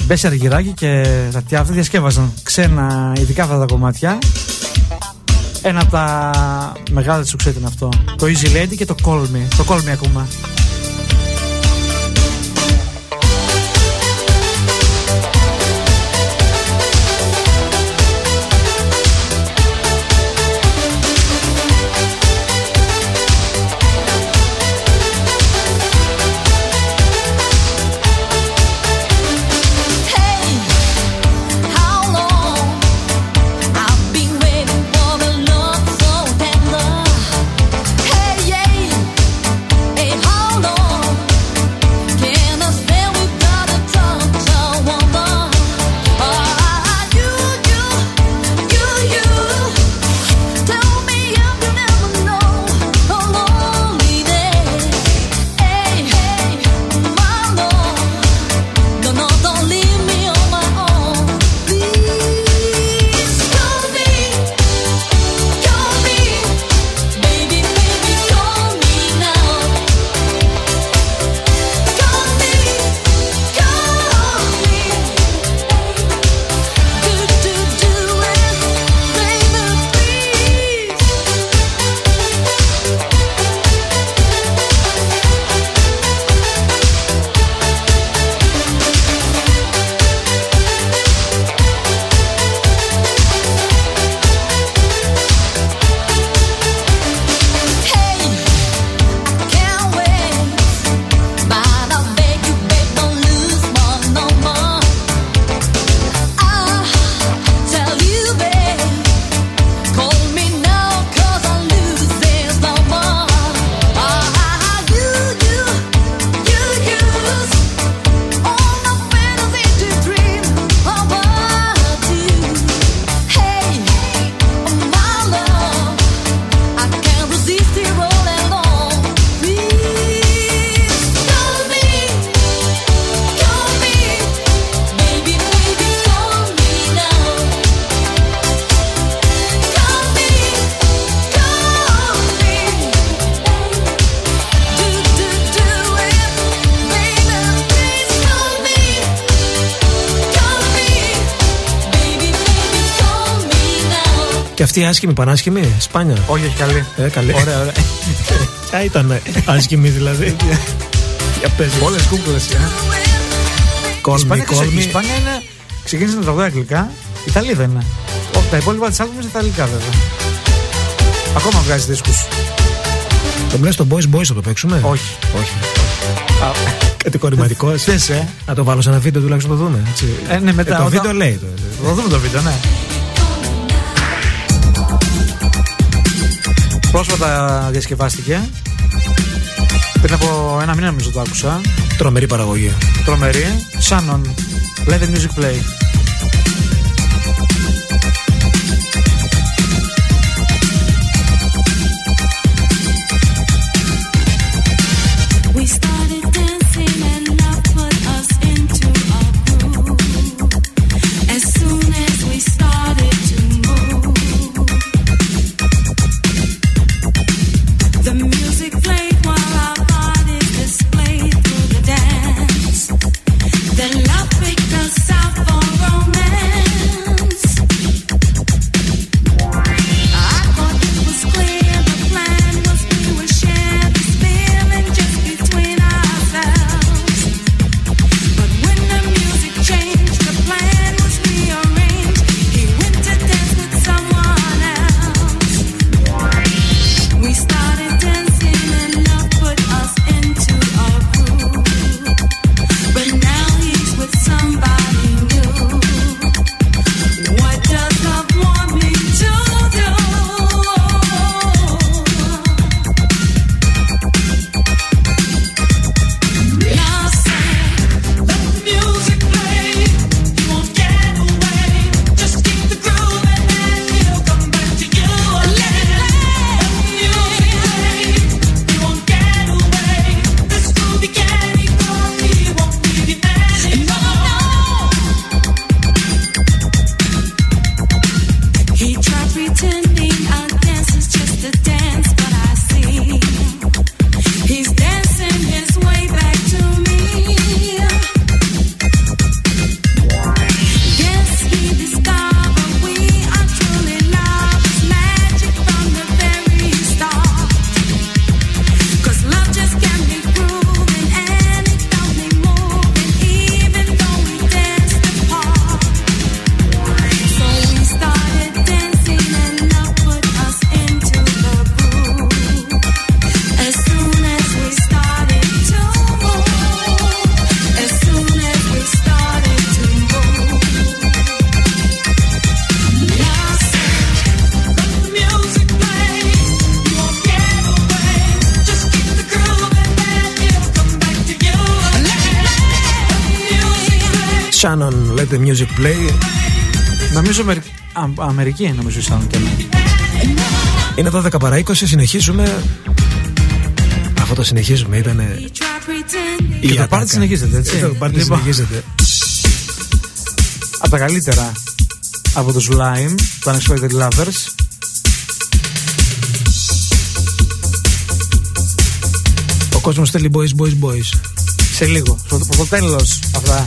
Μπέσσυ Αργυράκη και τέτοια αυτά διασκεύαζαν ξένα, ειδικά αυτά τα κομμάτια. Ένα από τα μεγάλα της σουξέ ήταν αυτό. Το Easy Lady και το Call Me. Το Call Me ακούμε. Και αυτή η άσχημη, πανάσχημη, σπάνια. Όχι, όχι, καλή. Ε, καλή. Ωραία, ωραία. Ποια ήταν άσχημη δηλαδή. Για πες. Όλες κούκλε. Η Call me, Ισπανία, call η me. Ισπανία είναι. Ξεκίνησε να τραγουδάει αγγλικά. Ιταλία δεν είναι. Όχι, τα υπόλοιπα της άλμπου είναι ιταλικά βέβαια. Ακόμα βγάζει δίσκους. Το μιλάς στο Boys Boys θα το παίξουμε; Όχι. Όχι. Κατηγορηματικός. Θες, ε. Να το βάλω σε ένα βίντεο τουλάχιστον να το δούμε. Έτσι. Ε, ναι, μετά, Ε, το όταν- βίντεο λέει. το- Θα δούμε το βίντεο, ναι. Πρόσφατα διασκευάστηκε. Πριν από ένα μήνα νομίζω το άκουσα. Τρομερή παραγωγή. Τρομερή. Shannon. Let the music play. Play. Νομίζω Αμερι... Α, Αμερική νομίζω σαν και ναι. Είναι 12 παρά 20, συνεχίζουμε. Αυτό το συνεχίζουμε, ήταν. He tried pretending. Και το πάρτι συνεχίζεται, έτσι. Το πάρτι Λοιπόν. συνεχίζεται. Από τα καλύτερα από τους Lime, τους Unexpected Lovers. Ο κόσμος θέλει boys, boys, boys. Σε λίγο, στο, στο τέλος αυτά.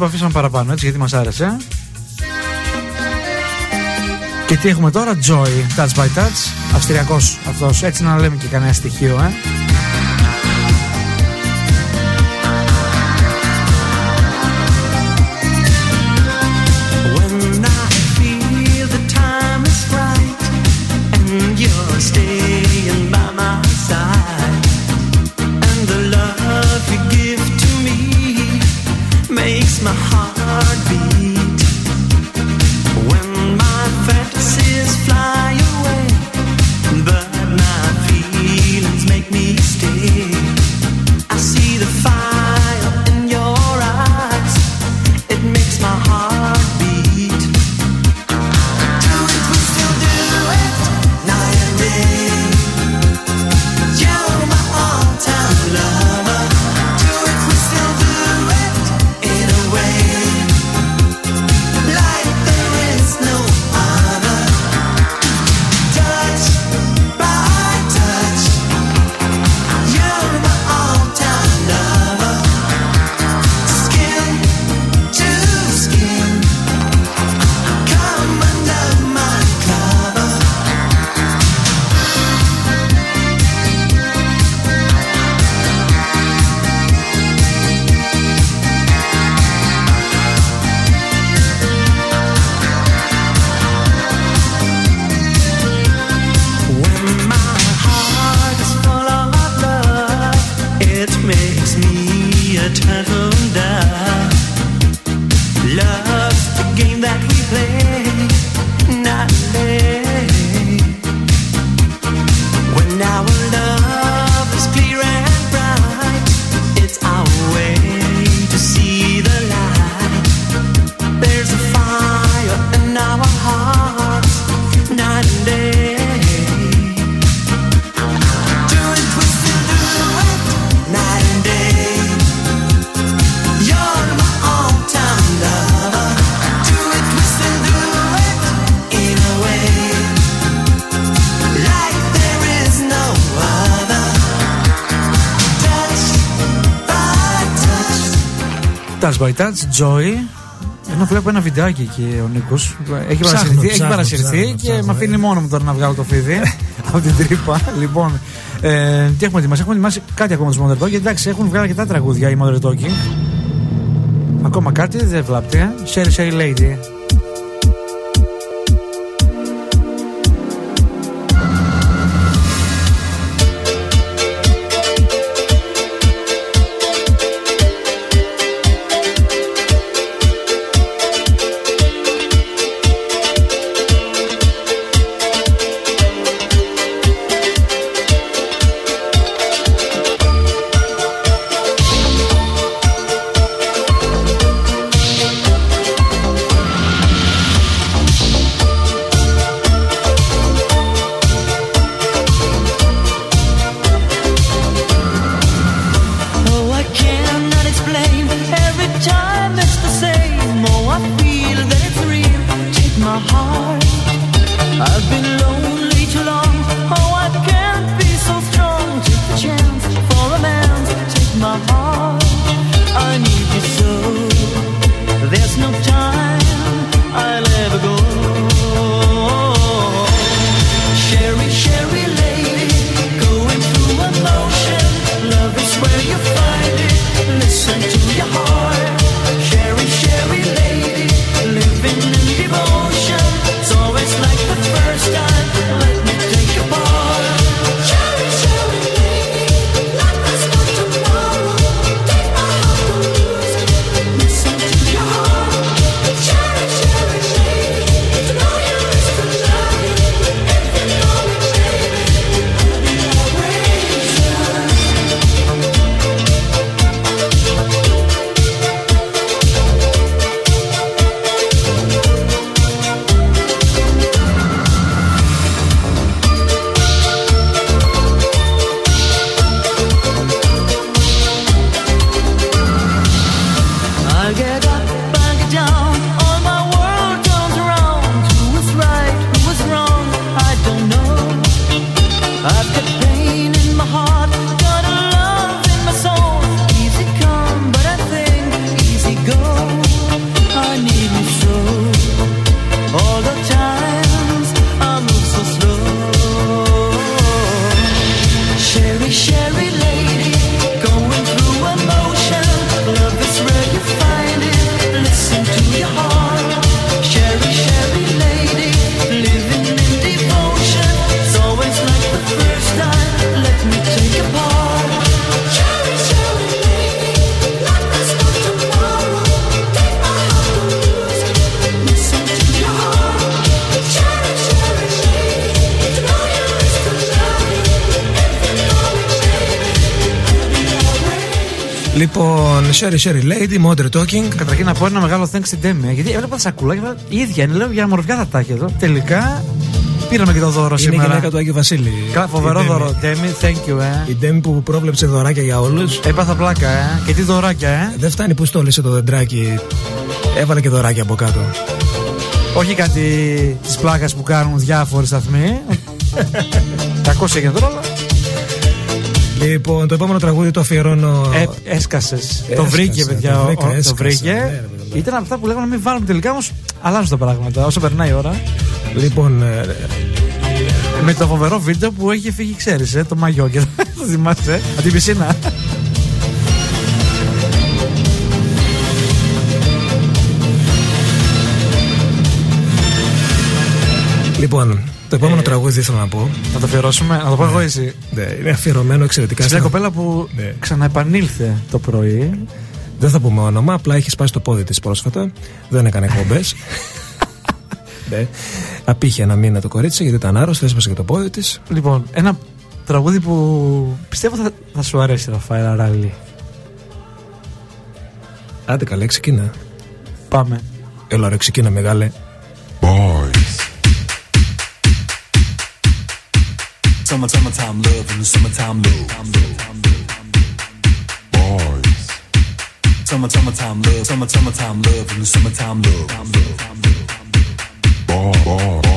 που αφήσαμε παραπάνω έτσι γιατί μας άρεσε. Και τι έχουμε τώρα; Joy Touch by Touch. Αυστριακός αυτός. Έτσι να λέμε και κανένα στοιχείο ε. Boy Touch, Joy. Ενώ βλέπω ένα βιντεάκι εκεί ο Νίκος. Έχει παρασυρθεί, έχει παρασυρθεί και με αφήνει μόνο μου τώρα να βγάλω το φίδι από την τρύπα. Λοιπόν, ε, τι έχουμε ετοιμάσει, έχουμε ετοιμάσει κάτι ακόμα του Modern Talking. Εντάξει, έχουν βγάλει αρκετά τραγούδια οι Modern Talking. Ακόμα κάτι, δεν βλάπτει. Ε. Sherry Sherry Lady. Sherry Sherry Lady, Modern Talking. Καταρχήν να πω ένα μεγάλο thanks στην Τέμι. Γιατί έβλεπα τα σακούλα και είπα, η ίδια είναι. Λέω για μορφιά θα τα έχει εδώ. Τελικά πήραμε και το δώρο Είναι η σήμερα. γυναίκα του Άγιου Βασίλη. Κα- Φοβερό Η Ντέμι. δώρο. Τέμι, thank you, ε. Η Ντέμι που πρόβλεψε δωράκια για όλους. Έπαθα πλάκα, ε. Και τι δωράκια, ε. Δεν φτάνει που στόλισε το δεντράκι. Έβαλε και δωράκια από κάτω. Όχι κάτι της πλάκας που κάνουν διάφοροι σταθμοί. Κακό έγινε τώρα, αλλά. Λοιπόν, το επόμενο τραγούδι το αφιερώνω. Ε, Έσκασες. Το Έσκασε, βρήκε, παιδιά. το ο- βρήκα, ο- Το έσκασε, βρήκε. ναι, ρε, παιδί. Ήταν από αυτά που λέγαμε να μην βάλουμε τελικά, όμως αλλάζουν τα πράγματα όσο περνάει η ώρα. Λοιπόν, ε, Με το φοβερό βίντεο που έχει φύγει, ξέρεις, ε, το μαγιό και το θυμάσαι, ε, από την πισίνα. λοιπόν, το επόμενο τραγούδι ήθελα να πω. Να το αφιερώσουμε, να το πω εγώ εσύ. Ναι, είναι αφιερωμένο εξαιρετικά. Σε μια στην- κοπέλα που Ναι. ξαναεπανήλθε το πρωί. Δεν θα πούμε όνομα, απλά έχει σπάσει το πόδι της πρόσφατα. Δεν έκανε εκπομπέ. ναι. Απήχε ένα μήνα το κορίτσι γιατί ήταν άρρωστο, έσπασε και το πόδι της. Λοιπόν, ένα τραγούδι που πιστεύω θα, θα σου αρέσει, Ραφαέλ Αράλη. Άντε καλέ, ξεκίνα. Πάμε. Έλα ρε, ξεκίνα μεγάλε. Summer, summertime love and the summertime love. Boys. Summer, summertime love, summer, summertime love and the summertime love. Boys.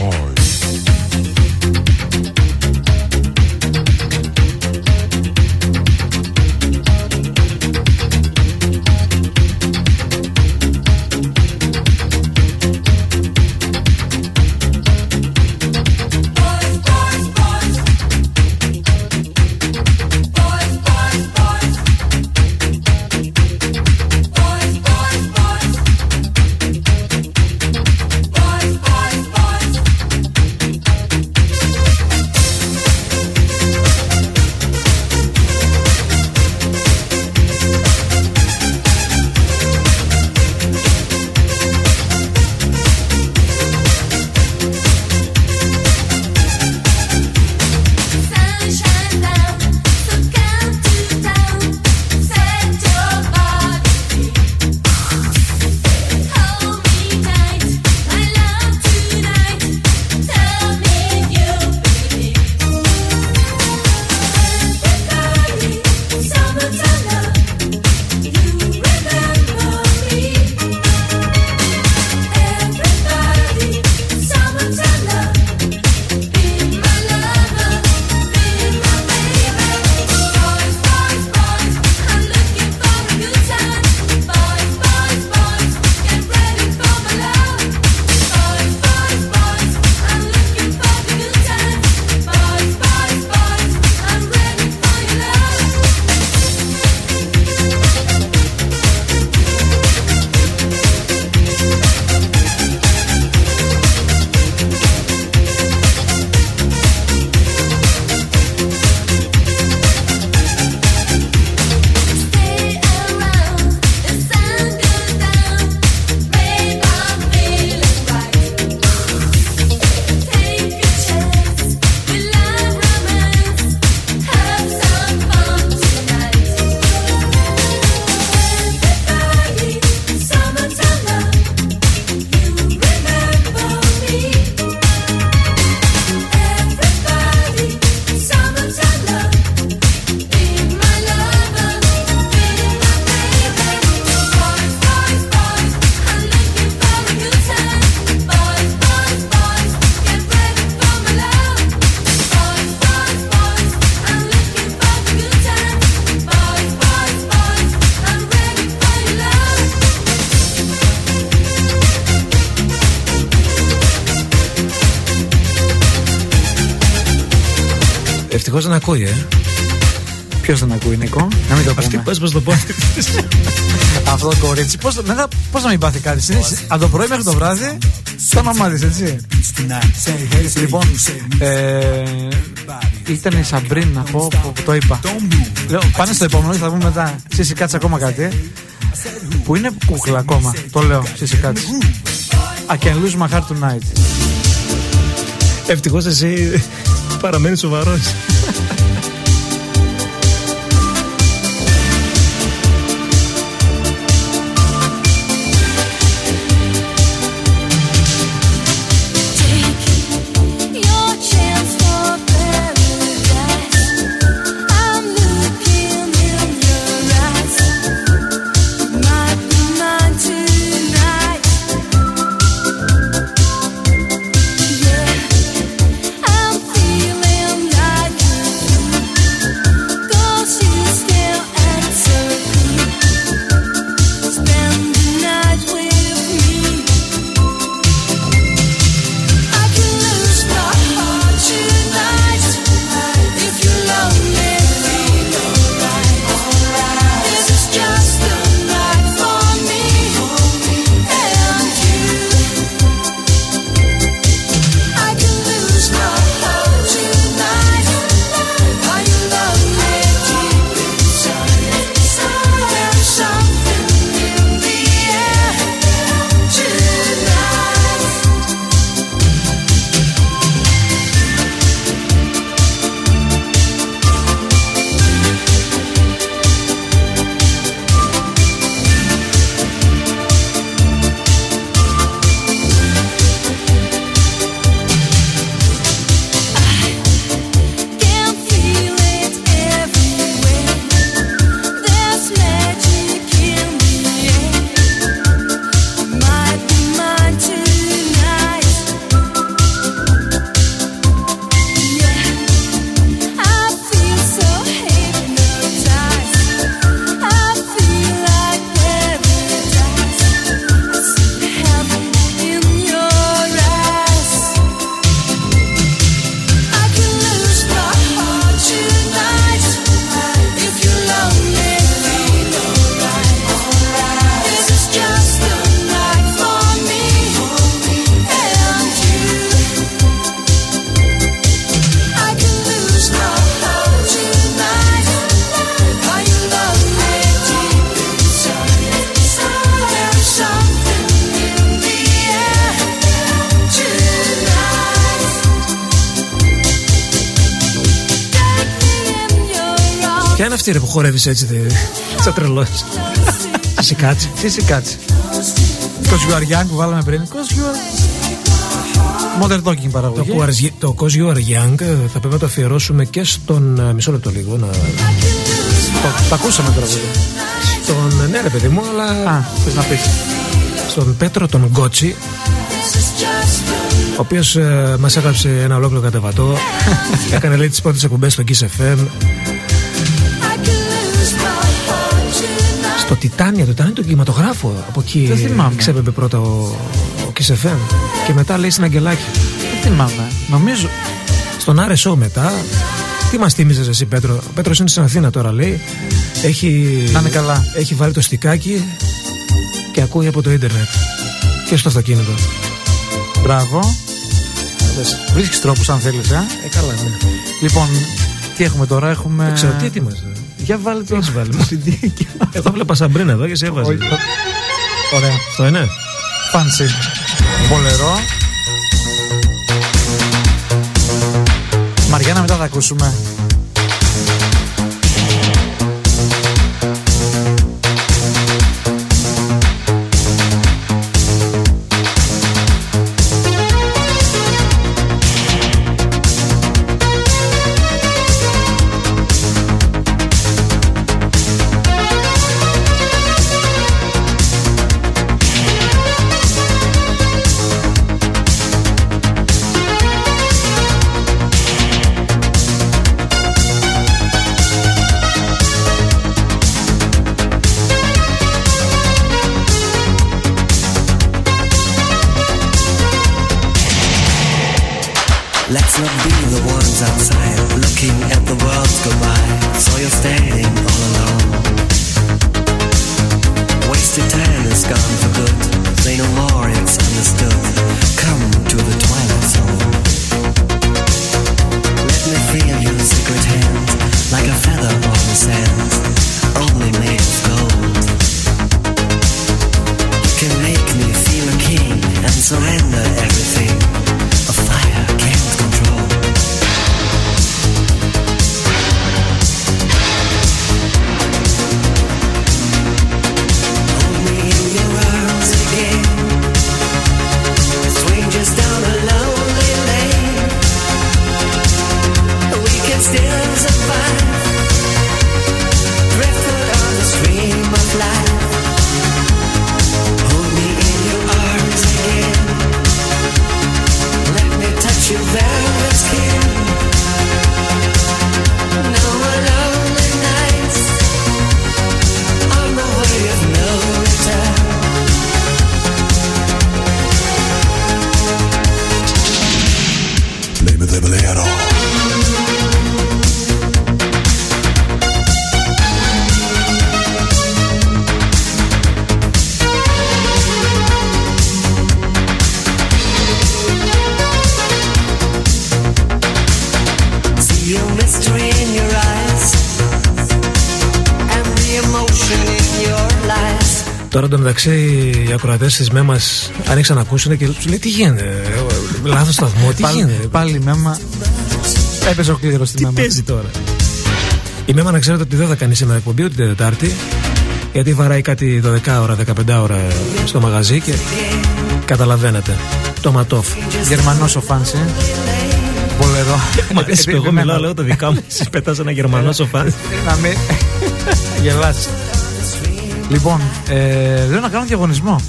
Ακούει, ε. Ποιος δεν ακούει, Νικό, να μην το Αυτή πούμε. πες πως το πόδι της. Αυτό το κορίτσι, πώς πώς να μην πάθει κάτι; Συνήθως, Από το πρωί μέχρι το βράδυ, το όνομά τη, έτσι. Λοιπόν, ε, ήταν η Σαμπρίν να πω που, που το είπα. Λέω, πάνε στο επόμενο και θα πούμε μετά. Σύση κάτσε ακόμα κάτι. Που είναι κούκλα ακόμα. Το λέω, σύση κάτσε. I can lose my heart tonight. Ευτυχώς εσύ παραμένεις σοβαρός. Ποια είναι αυτή ρε, που χορεύεις έτσι, δε- σαν τρελός. Εσύ κάτσε. Εσύ κάτσε. Cause you are young που βάλαμε πριν. Cause you are... Modern talking Το, παραγωγή. Cause You Are- το Cause You Are Young ε, θα πρέπει να το αφιερώσουμε και στον. ε, Μισό λεπτό λίγο. Να... Το, το ακούσαμε τώρα. βέβαια. Στον. Ναι, ρε παιδί μου, αλλά. Α, θες να πεις. Στον Πέτρο τον Γκότσι, ο οποίος ε, μας έγραψε ένα ολόκληρο κατεβατό. έκανε λέει τις πρώτες εκπομπές στο Kiss FM. Τιτάνια, το Τιτάνια του κινηματογράφο. Από εκεί Δεν θυμάμαι. ξέπεμπε πρώτα ο, ο Kiss FM. Και μετά λέει στην Αγγελάκη. Δεν θυμάμαι. Νομίζω. Στον RSO μετά. Τι μας θύμιζες εσύ, Πέτρο; Ο Πέτρος είναι στην Αθήνα τώρα, λέει. Έχει, Να είναι καλά. έχει βάλει το στικάκι και ακούει από το ίντερνετ. Και στο αυτοκίνητο. Μπράβο. Βρίσκεις τρόπους αν θέλεις, ε. Ε, καλά, ναι. Λοιπόν, τι έχουμε τώρα, έχουμε. Δεν ξέρω τι ετοίμαζες. Για βάλε το. έχεις βάλει; Το CD. Εγώ βλέπα σαμπρίνα εδώ και σε έβαζε. Όχι, το- Ωραία. Αυτό είναι; Fancy. Μπολερό. Μαριάννα, μετά θα ακούσουμε. Ακροατές της ΜΕΜΑ άνοιξαν να ακούσουν και τους λέει τι γίνεται. Λάθος σταθμό, τι Πάλι, γίνεται. πάλι η μέμα. Έπαιζε ο κλήρο στη Τι μέμα. παίζει τώρα. Η ΜΕΜΑ να ξέρετε ότι δεν θα κάνει σήμερα εκπομπή ούτε την Τετάρτη. Γιατί βαράει κάτι 12 ώρα, 15 ώρα στο μαγαζί και καταλαβαίνετε. Το ματόφ. Γερμανός ο Φάνση. Μπολερό. Μ' αρέσει που εγώ μιλάω, λέω τα δικά μου. Εσύ πετάς ένα γερμανός σοφά. Να με. Γελάσει. Λοιπόν, ε, λέω να κάνω διαγωνισμό.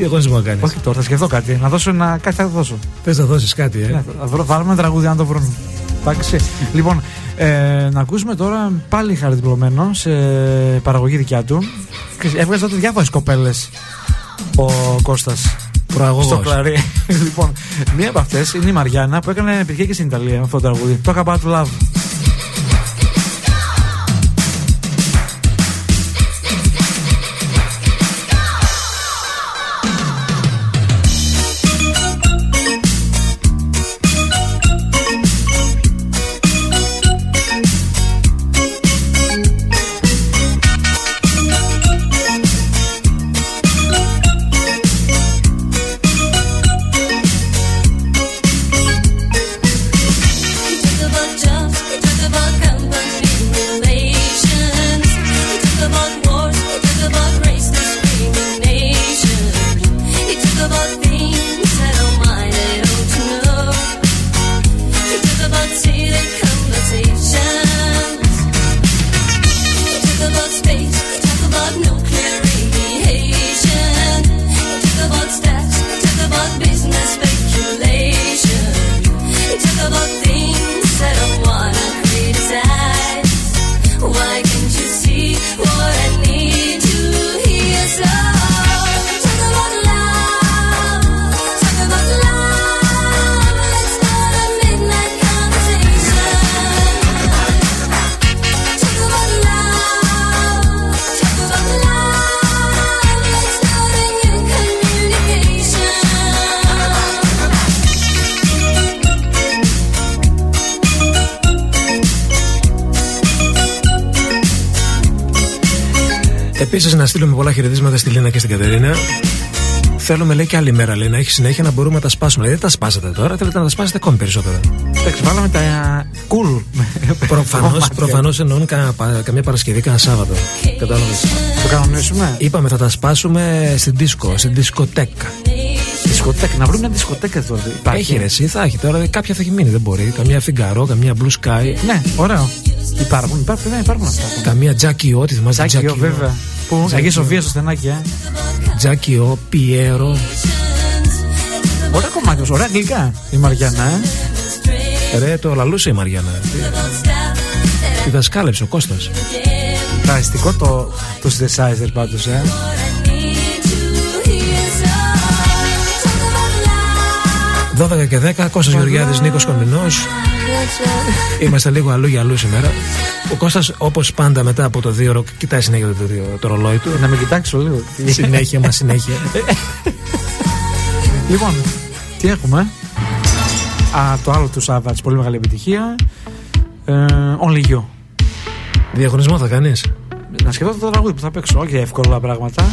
Διαγωνισμό να κάνεις. Όχι τώρα, θα σκεφτώ κάτι. Να δώσω ένα. Κάτι θα δώσω. Θες να δώσεις κάτι, ε; Ναι, θα βρω- βάλουμε ένα τραγούδι αν το βρουν. Εντάξει. λοιπόν, ε, να ακούσουμε τώρα πάλι χαριτυπωμένο σε παραγωγή δικιά του. Έβγαζε τότε διάφορες κοπέλες ο Κώστας Προαγωγός. στο κλαρί. λοιπόν, μία από αυτές είναι η Μαριάννα που έκανε επιτυχία και στην Ιταλία με αυτό το τραγούδι. Το About Love. Πολλά χαιρετίσματα στη Λίνα και στην Κατερίνα. Θέλουμε, λέει, και άλλη μέρα λέει, να έχει συνέχεια να μπορούμε να τα σπάσουμε. Δηλαδή, δεν τα σπάσατε τώρα, θέλετε να τα σπάσετε ακόμη περισσότερο. Εντάξει, βάλαμε τα cool. Προφανώς κομμάτια. προφανώς εννοούν κα, πα- καμία Παρασκευή, κανένα Σάββατο. Κατάλαβες. Το κανονίσουμε. Είπαμε θα τα σπάσουμε στην δίσκο, στην δισκοτέκα. Δισκοτέκα, να βρούμε μια δισκοτέκα τώρα. Υπάρχει. Έχει ρε, εσύ θα έχει τώρα, κάποια θα έχει μείνει, δεν μπορεί. Καμία Φιγκαρό, καμία Blue Sky, Ναι, ωραίο. Υπάρχουν, υπάρχουν, δεν υπάρχουν αυτά. καμία Jackie O, τη θυμάσαι Τζάκι, Jackie O. βέβαια. Πού, Τζάκι, Αγία ο. Σοφία στο στενάκι, ε. Jackie O, Piero. Ωραία κομμάτια, ωραία αγγλικά. Η Μαριάννα, ε. Ρε, το λαλούσε η Μαριάννα. Τη δασκάλεψε ο Κώστας. Φανταστικό το, το synthesizer πάντως, ε. 12 και 10, Κώστας Γεωργιάδης, Νίκος Κομινός. Είμαστε λίγο αλλού για αλλού σήμερα. Ο Κώστας, όπως πάντα μετά από το δύο ώρο, κοιτάει συνέχεια το, το, το ρολόι του. Να με κοιτάξω λίγο. συνέχεια μας συνέχεια. Λοιπόν, τι έχουμε; Α, το άλλο του Σάββατς, πολύ μεγάλη επιτυχία. Ε, only you. Διαγωνισμό θα κάνεις; Να σκεφτώ το τραγούδι που θα παίξω, όχι εύκολα πράγματα.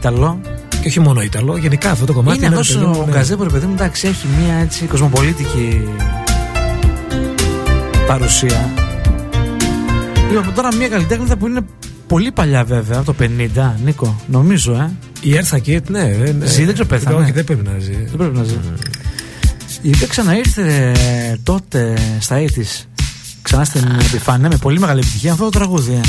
Καλύτερα Ιταλό. Και όχι μόνο Ιταλό, γενικά αυτό το κομμάτι είναι είναι, αυτό ρε παιδί μου, ο ναι. Γκαζέπο, ρε παιδί μου, εντάξει, έχει μια έτσι κοσμοπολίτικη παρουσία. Λοιπόν, τώρα μια καλλιτέχνητα που είναι πολύ παλιά βέβαια, από το 50, Νίκο, νομίζω, ε. Η Έρθα Κίτ, ναι. ε, ναι. Ζει, δεν ξέρω, πέθανε. Όχι, δεν πρέπει να ζει. Δεν πρέπει να ζει. Η οποία ξαναήρθε τότε στα 80's ξανά στην επιφάνεια με πολύ μεγάλη επιτυχία αυτό το τραγούδι.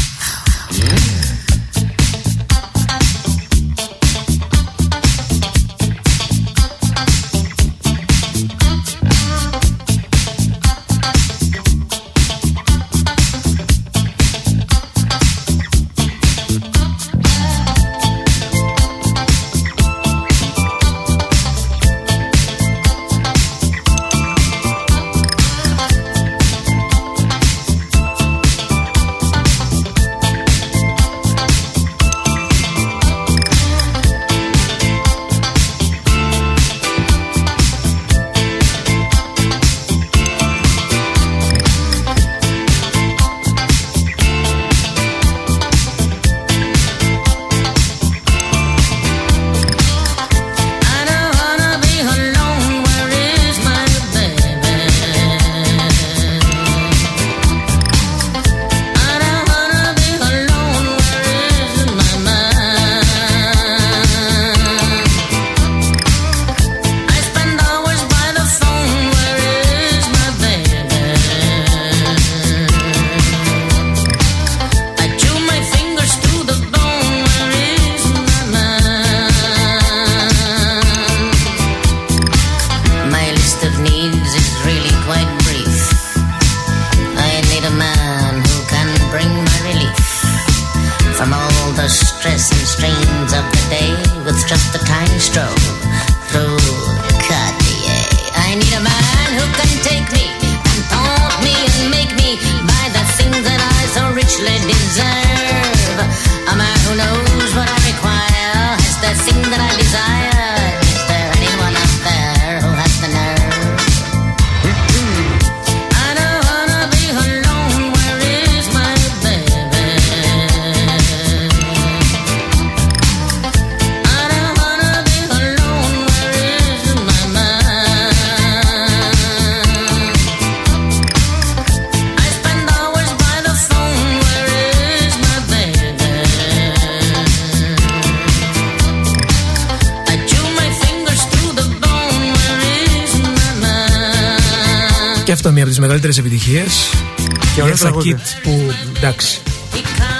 Αυτό μια από τις μεγαλύτερες επιτυχίες. Και η ωραίο Έρθα τραγούδι. Κίτ που εντάξει.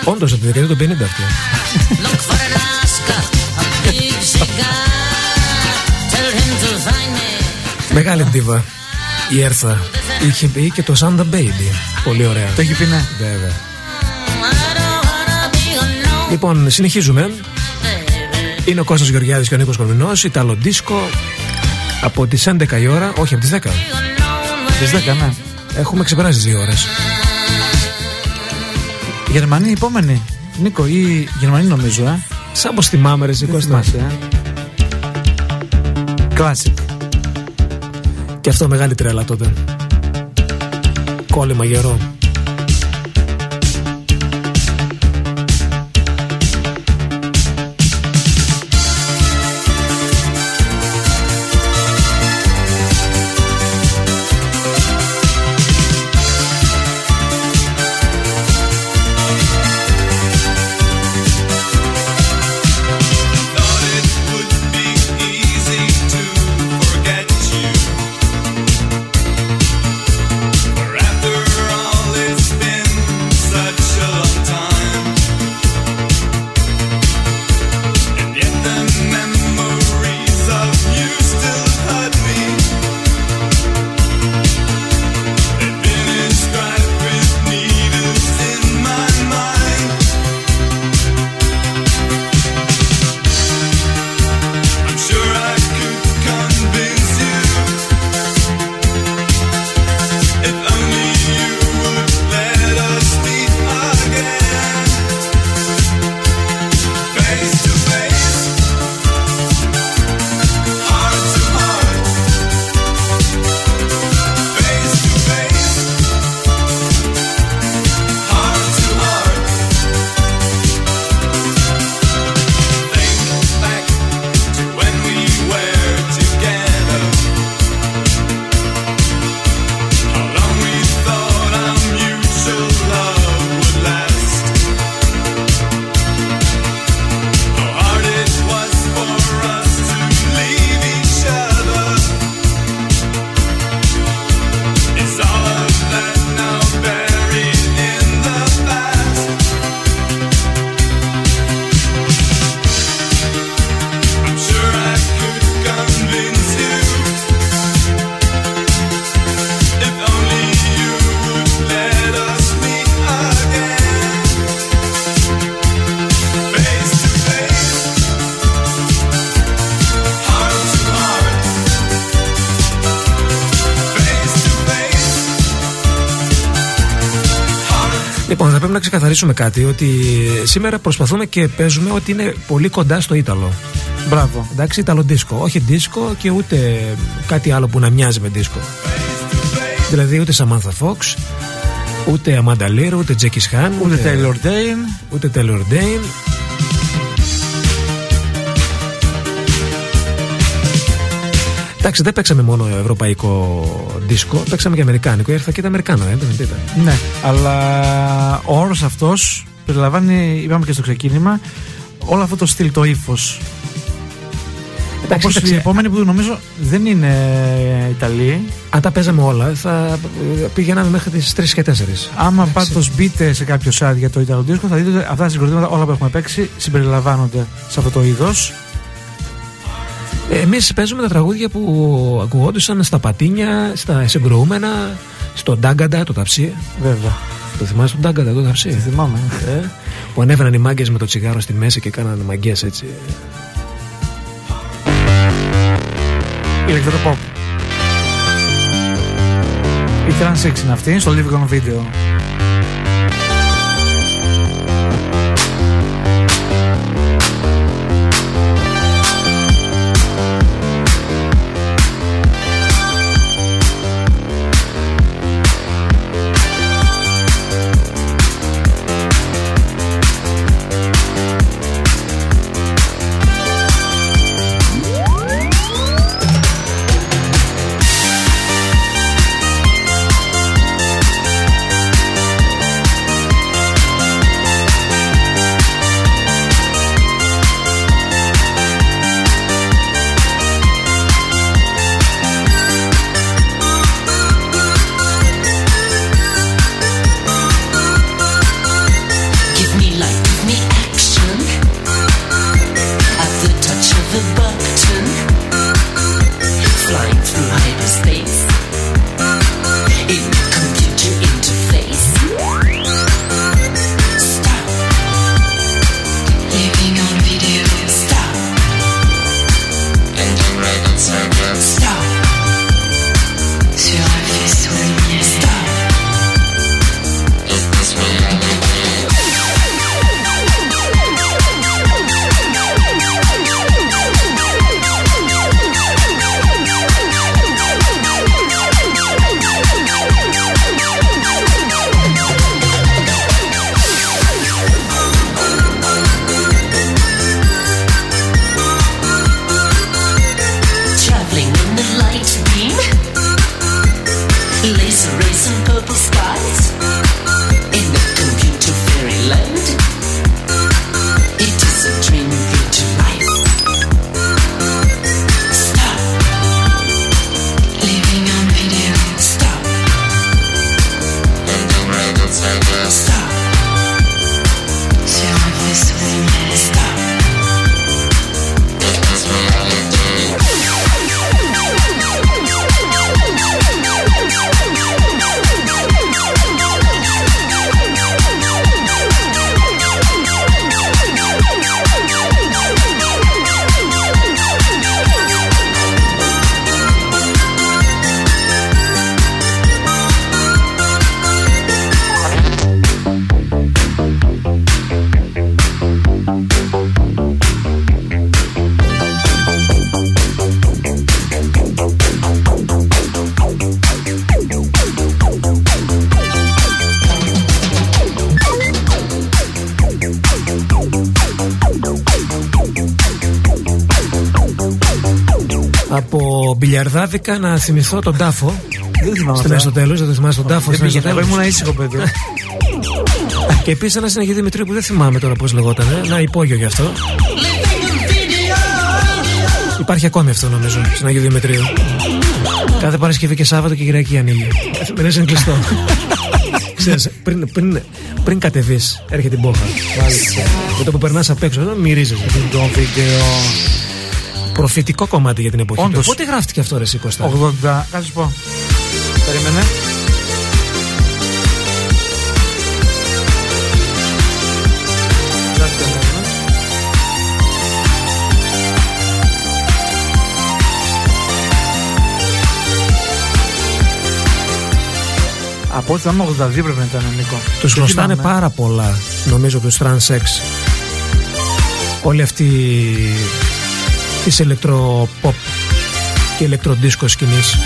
Όντως από τη δεκαετία του 50 αυτή. Look for an Oscar, a big cigar. Tell him to find me. Μεγάλη ντίβα. Η Έρθα. Είχε πει και το Santa Baby. Πολύ ωραία. Το έχει πει, ναι. Βέβαια. Λοιπόν, συνεχίζουμε. Είναι ο Κώστας Γεωργιάδης και ο Νίκος Κορμινός, Ιταλο Δίσκο από τις 11 η ώρα, όχι από τις 10. Τις 10, ναι. Έχουμε ξεπεράσει τις 2 ώρες. Γερμανοί η επόμενη. Νίκο, ή Γερμανοί νομίζω, ε. Σαν πως θυμάμαι ρε εσύ, Δεν Κώστα. θυμάσαι, ε. Classic. Και αυτό μεγάλη τρέλα τότε. Κόλλημα γερό. Πρέπει να ξεκαθαρίσουμε κάτι ότι σήμερα προσπαθούμε και παίζουμε ότι είναι πολύ κοντά στο Ήταλο. Μπράβο. Εντάξει, Ήταλο δίσκο. Όχι δίσκο και ούτε κάτι άλλο που να μοιάζει με δίσκο. Δηλαδή ούτε Samantha Fox, ούτε Amanda Lear, ούτε Jackie Chan, Ούτε Taylor Dane. ούτε Taylor Dane. Εντάξει, δεν παίξαμε μόνο ευρωπαϊκό δίσκο, παίξαμε και αμερικάνικο. Έρθα και ήταν αμερικάνο, ε, δεν ήταν. Ναι, αλλά ο όρος αυτός περιλαμβάνει, είπαμε και στο ξεκίνημα, όλο αυτό το στυλ, το ύφος. Εντάξει, Όπως οι κοίταξε, επόμενοι που νομίζω δεν είναι Ιταλοί. Αν τα παίζαμε όλα, θα ε, πηγαίναμε μέχρι τις 3 και 4. Άμα πάντως μπείτε σε κάποιο site για το Ιταλο Disco, θα δείτε ότι αυτά τα συγκροτήματα όλα που έχουμε παίξει συμπεριλαμβάνονται σε αυτό το είδος. Εμείς παίζουμε τα τραγούδια που ακουγόντουσαν στα πατίνια, στα συγκροούμενα, στο ντάγκαντα, το ταψί. Βέβαια. Το θυμάσαι τον ντάγκαντα, το ταψί; θυμάμαι. Ε, που ανέβαιναν οι μάγκες με το τσιγάρο στη μέση και κάνανε μαγκές έτσι. Ηλεκτροπop. Η Trans 6 είναι αυτή, στο Living on Video. Από μπιλιαρδάδικα να θυμηθώ τον τάφο. Δεν θυμάμαι Στην αυτά. Αριστοτέλους, δεν το θυμάσαι τον τάφο Δεν στην πήγαινα, εγώ Αριστοτέλους. ήμουν ήσυχο παιδί. Και επίσης ένα συνεχή Δημητρίου που δεν θυμάμαι τώρα πώς λεγόταν. Να υπόγειο γι' αυτό. Υπάρχει ακόμη αυτό νομίζω στην Αγίου Δημητρίου. Κάθε Παρασκευή και Σάββατο και Κυριακή ανοίγει. Καθημερινά είναι κλειστό. Ξέρεις, πριν, πριν, πριν κατεβείς, έρχεται η μπόχα. Με το που περνάς απ' έξω, εδώ μυρίζεσαι. Το βίντεο. Προφητικό κομμάτι για την εποχή. Όντως. τους. Πότε γράφτηκε αυτό, ρε Σίκωστα. 80. Κάτσε σου πω. Περίμενε. Από ό,τι ήταν 82 πρέπει να ήταν Νίκο. Τους Δεν χρωστάνε θυμάμαι. πάρα πολλά, νομίζω, τους Transex. Όλη αυτή της ηλεκτροποπ και ηλεκτροδίσκο σκηνής.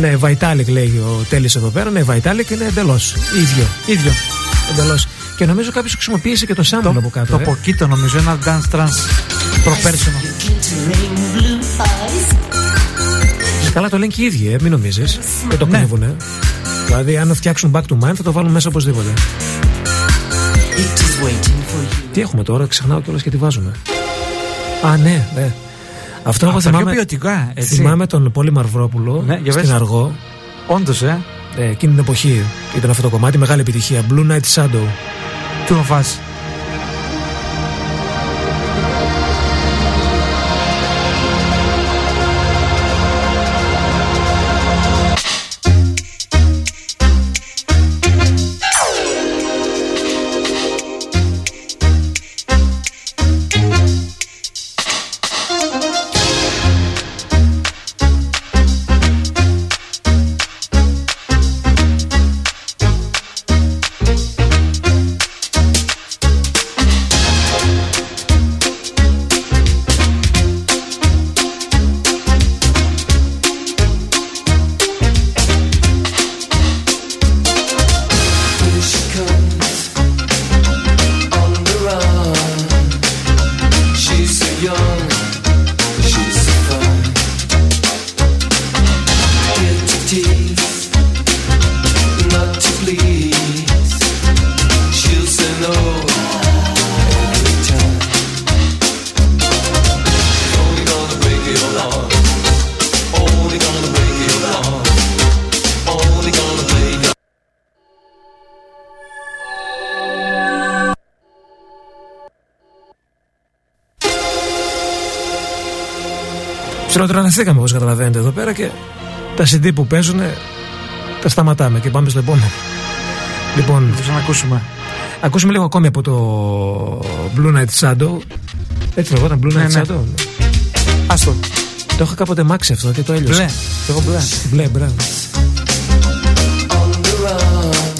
Ναι, Vitalik λέει ο Τέλης εδώ πέρα. Ναι, Vitalik είναι εντελώς ίδιο. ίδιο. Εντελώς. Και νομίζω κάποιος χρησιμοποίησε και το sample από κάτω. Το ε. Pokito νομίζω, ένα dance trance προπέρσινο. Καλά το λένε και οι ίδιοι, ε, μην νομίζεις. Δεν το Ναι. κρύβουνε. Δηλαδή, αν φτιάξουν back to mind, θα το βάλουν μέσα οπωσδήποτε. Τι έχουμε τώρα, ξεχνάω κιόλας και τι βάζουμε. Α, ναι, ναι. Αυτό εγώ Αυτά πιο θυμάμαι. ποιοτικά, έτσι. Θυμάμαι τον Πόλη Μαρβρόπουλο Ναι, για στην πες. Αργό. Όντως, ε. Ε, εκείνη την εποχή ήταν αυτό το κομμάτι, μεγάλη επιτυχία. Blue Night Shadow. Τι μου φας. Ψιλοτραναθήκαμε όπως καταλαβαίνετε εδώ πέρα και τα CD που παίζουν τα σταματάμε και πάμε στο επόμενο. Λοιπόν, Θα ξανακούσουμε. ακούσουμε λίγο ακόμη από το Blue Night Shadow. Έτσι λεγόταν Blue Night Ναι, ναι. Shadow. Άστο. Το είχα κάποτε μάξει αυτό και το έλειωσα. Μπλε. Εγώ μπλε. Μπλε, μπράβο.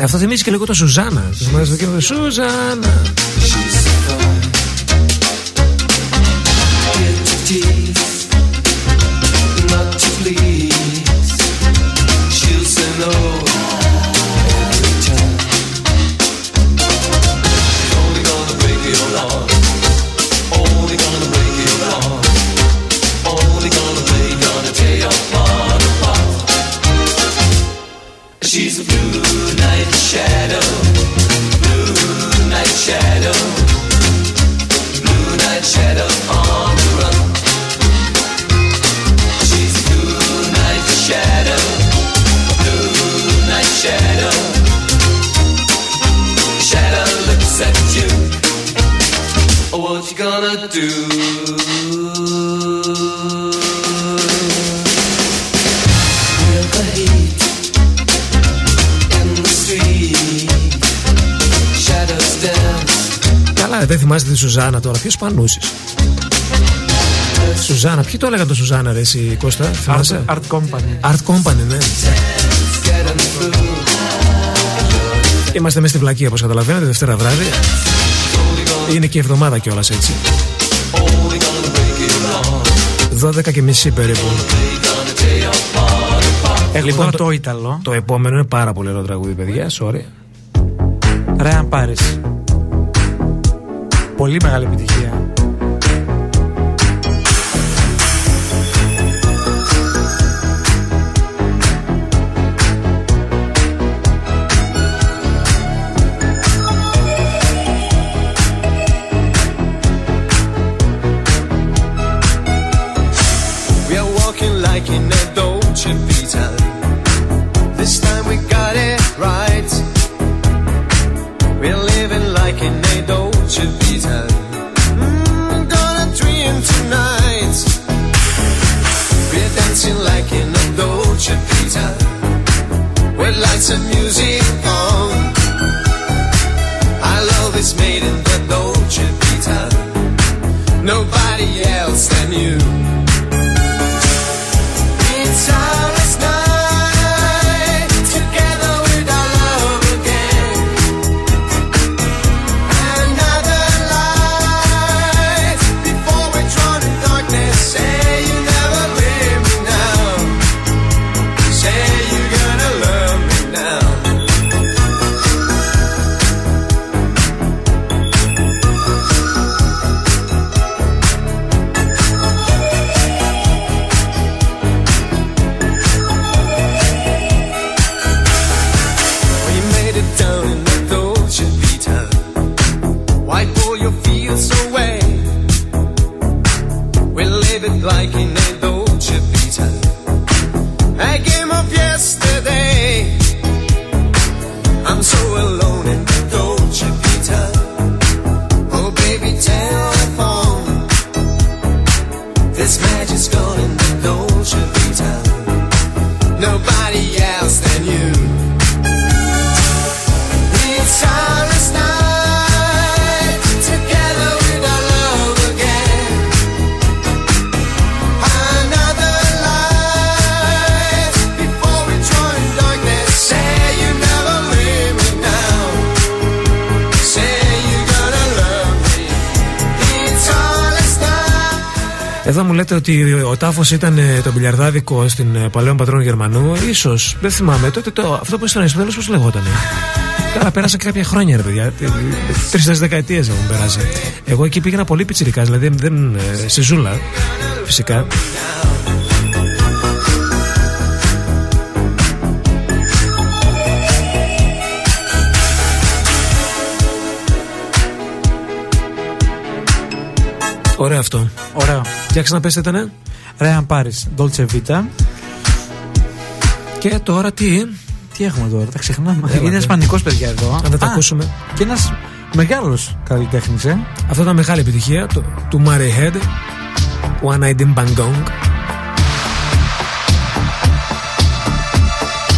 Αυτό θυμίζει και λίγο το Σουζάνα. Το θυμάσαι το κείμενο Σουζάνα. Dance. Καλά, δεν θυμάστε τη Σουζάνα τώρα. Ποιος πανούσει. Σουζάνα, ποιοι το έλεγαν το Σουζάνα, ρε, εσύ Κώστα; Θυμάσαι; Art Company. Art Company, ναι. Getting through. Είμαστε μέσα στη βλακία, όπως καταλαβαίνετε, Δευτέρα βράδυ. Είναι και εβδομάδα κιόλας έτσι. 12 και μισή περίπου. Έχω Λοιπόν, τώρα το- το Ιταλό. Το επόμενο είναι πάρα πολύ ωραίο τραγούδι, παιδιά. Sorry. Ρε αν πάρεις. Πολύ μεγάλη επιτυχία. Ότι ο τάφος ήταν ε, το μπιλιαρδάδικο στην ε, παλαιόν πατρόν Γερμανού. σω, δεν θυμάμαι. Τότε το, αυτό που ήταν στο πώς λεγότανε. Καλά, πέρασα και κάποια χρόνια, ρε παιδιά. Τρει-τέσσερι δεκαετίες έχουν περάσει. Εγώ εκεί πήγαινα πολύ πιτσιρικά, δηλαδή δεν, ε, σε ζούλα, φυσικά. Ωραίο αυτό. Ωραίο. Για ξαναπέστε ήτανε. Ρέαν Πάρη, Dolce Vita. Και τώρα τι. Τι έχουμε τώρα, τα ξεχνάμε. Έλατε. Είναι ισπανικό παιδιά εδώ. Αν δεν τα Α, ακούσουμε. Και ένας μεγάλος καλλιτέχνης, ε. Αυτό ήταν μεγάλη επιτυχία του, του Murray Head One Eyed in Bangkok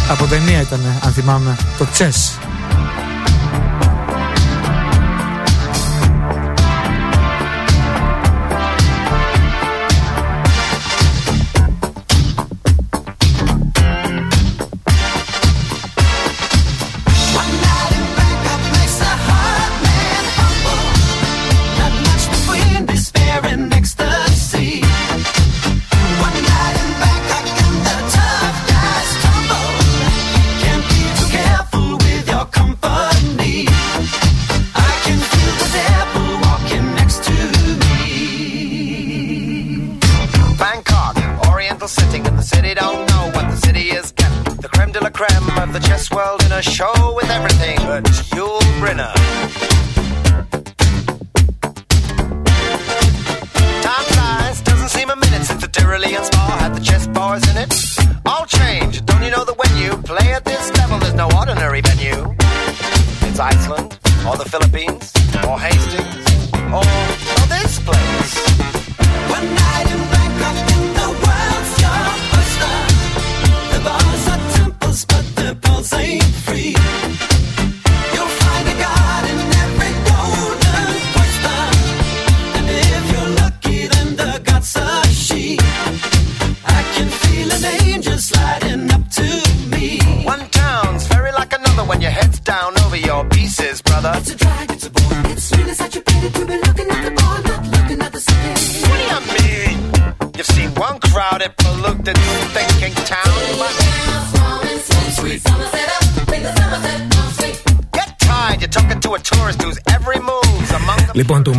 Από ταινία ήταν, αν θυμάμαι. Το Chess.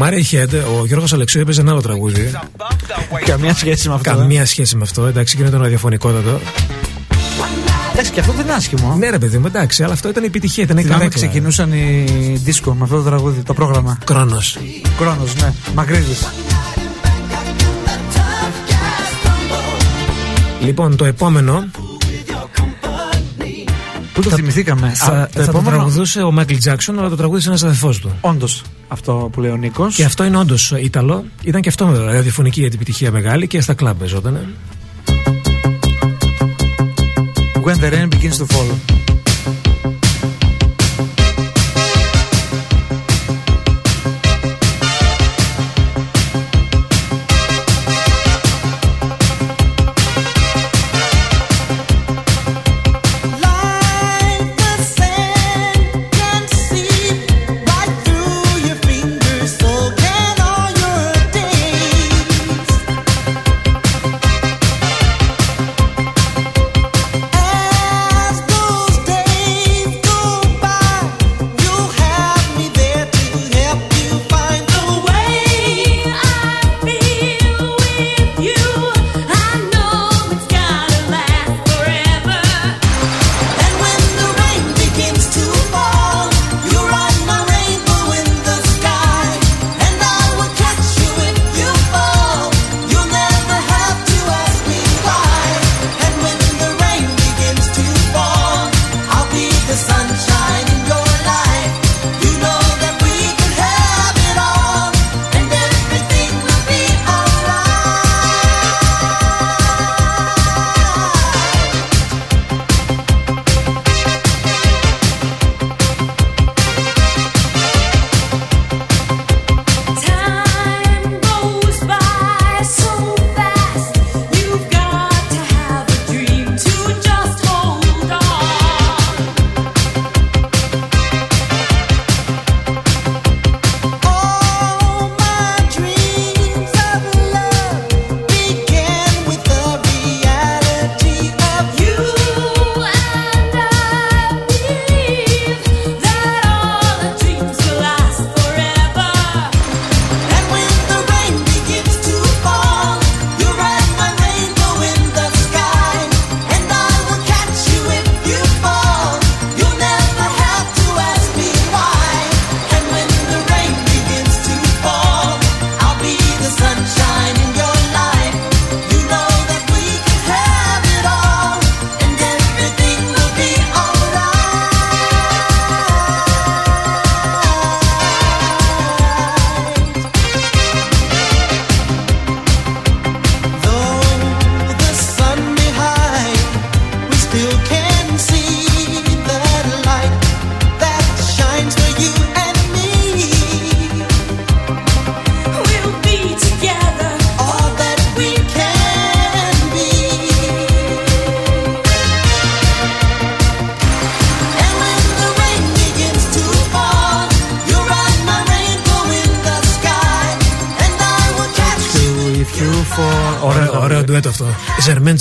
Murray Head, ο Γιώργος Αλεξίου έπαιζε ένα άλλο τραγούδι. Καμία σχέση με αυτό. ε. Καμία σχέση με αυτό, εντάξει, και είναι το ραδιοφωνικότατο. Εντάξει, και αυτό δεν είναι άσχημο. Ναι, ρε παιδί μου, εντάξει, αλλά αυτό ήταν η επιτυχία, ήταν η Θυμάμαι καρέκλα. ξεκινούσαν οι δίσκο με αυτό το τραγούδι, το πρόγραμμα. Κρόνος. Κρόνος, ναι. Μαγκρίδης. Λοιπόν, το επόμενο Πού το θυμηθήκαμε; θα, Α, θα το τραγουδούσε ο Μάικλ Τζάξον, αλλά το τραγούδισε ένας αδερφός του. Όντως, αυτό που λέει ο Νίκος. Και αυτό είναι όντως Ιταλό. Ήταν και αυτό ραδιοφωνική για την επιτυχία μεγάλη και στα κλαμπ παίζονταν. When the rain begins to fall.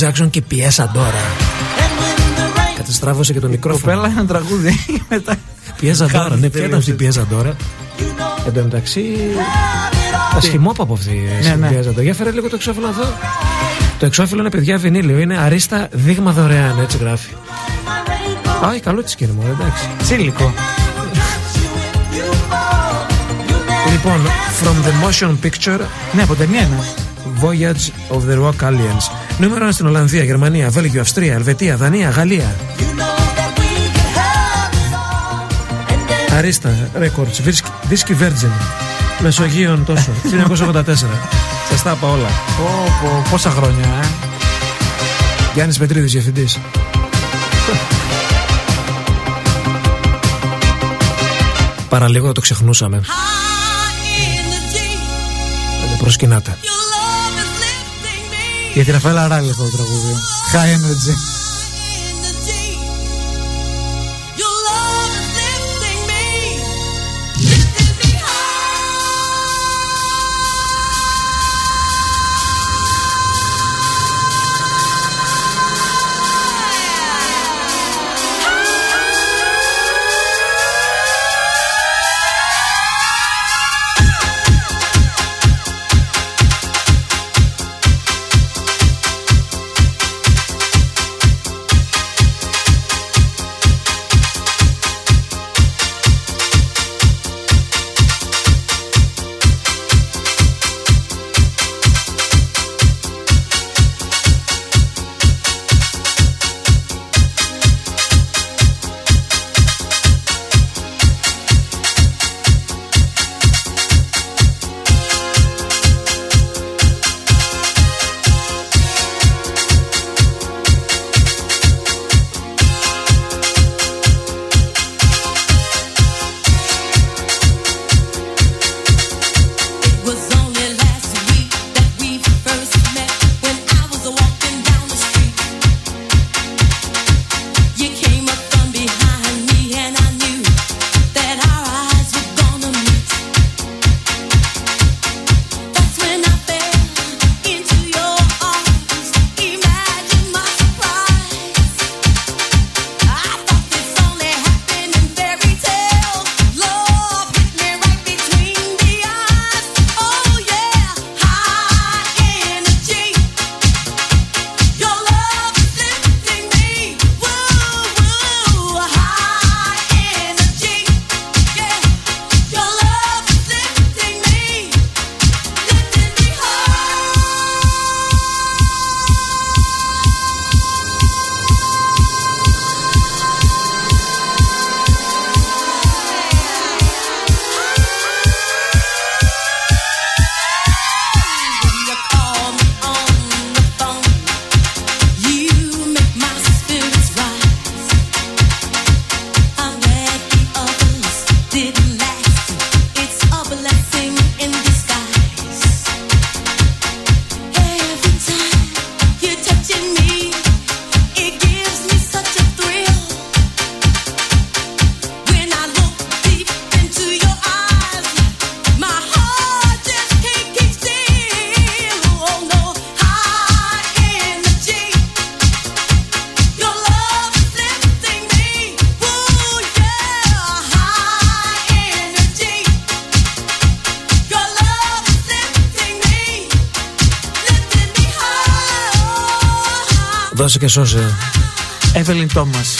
Τζάξον και Πιέσα Ντόρα. Καταστράβωσε και το μικρόφωνο. Κοπέλα ένα τραγούδι. Μετά. Πιέζα Ντόρα, ναι, ποια ήταν Τελείωσε. αυτή η Πιέζα Ντόρα. Εν τω μεταξύ. Τα σχημόπα από αυτή η Ναι, ναι. Πιέζα Ντόρα. Για φέρε λίγο το εξώφυλλο εδώ. Το εξώφυλλο είναι παιδιά βινίλιο. Είναι αρίστα δείγμα δωρεάν, έτσι γράφει. Α, όχι, καλό τη σκηνή μου, εντάξει. Τσίλικο. Λοιπόν, from the motion picture. Ναι, από ταινία είναι. Voyage of the Rock Aliens. Νούμερο 1 στην Ολλανδία, Γερμανία, Βέλγιο, Αυστρία, Ελβετία, Δανία, Γαλλία. Αρίστα, Records, Whiskey- Whiskey Virgin. Μεσογείων τόσο. 1984. Σας τα είπα όλα. Πω, πω, πόσα χρόνια, ε. Γιάννης Πετρίδης, διευθυντής. Παραλίγο το ξεχνούσαμε. Δεν το προσκυνάτε. Για τη Ραφαέλα Ράλη αυτό το τραγούδι. High energy. Δώσε και σώσε. Εύελιν Τόμας.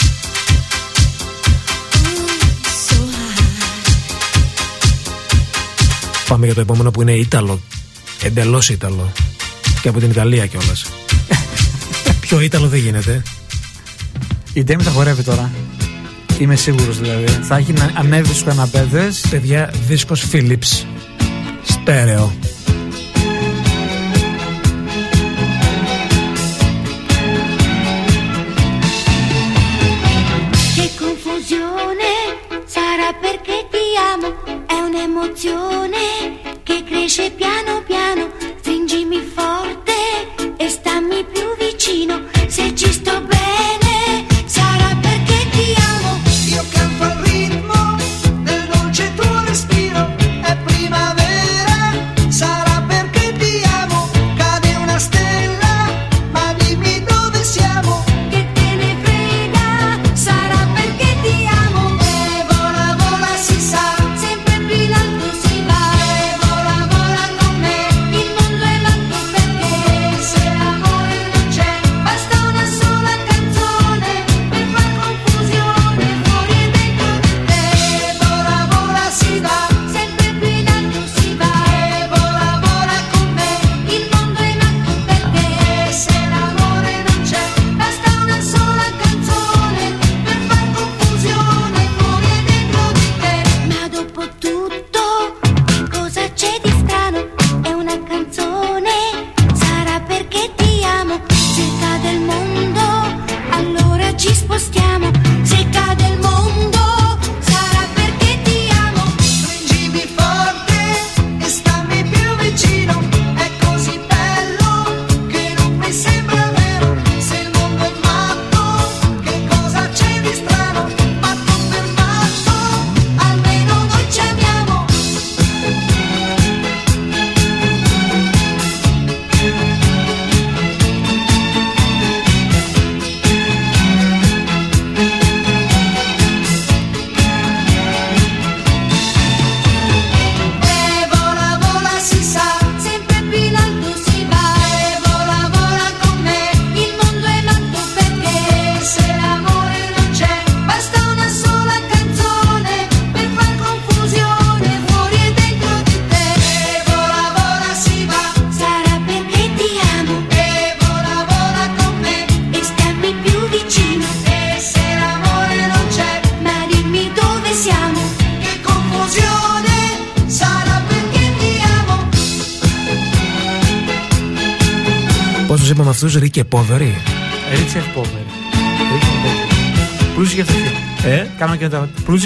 Πάμε για το επόμενο που είναι Ήταλο. Εντελώς Ήταλο. Και από την Ιταλία κιόλας. Πιο Ήταλο δεν γίνεται. Η Ντέμι θα χορεύει τώρα. Είμαι σίγουρος δηλαδή. Θα έχει να ανέβει στους καναπέδες. Παιδιά, δίσκος Philips. Στέρεο. Un'emozione che cresce piano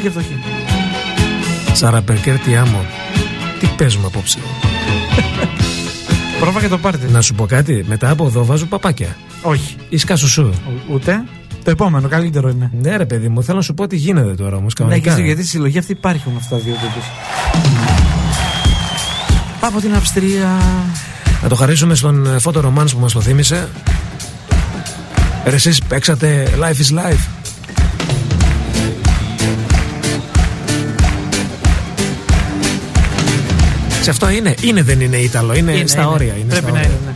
Πλούσιοι και φτωχοί. Σαραπερκέρ τι άμμο. Τι παίζουμε απόψε. Πρόβα και το πάρτι. Να σου πω κάτι, μετά από εδώ βάζω παπάκια. Όχι. Ή σκάσου σου. Ούτε. Το επόμενο, καλύτερο είναι. Ναι, ρε παιδί μου, θέλω να σου πω τι γίνεται τώρα όμως. Ναι, και στη- γιατί στη συλλογή αυτή υπάρχουν αυτά τα δύο τύπους. Από την Αυστρία. Να το χαρίσουμε στον ε, Photo Romance που μας το θύμισε. Ρε εσείς παίξατε Life is Life. Αυτό είναι, είναι δεν είναι Ήταλο, είναι, Είναι, στα είναι. όρια. Είναι Πρέπει στα να όρια. είναι, ναι.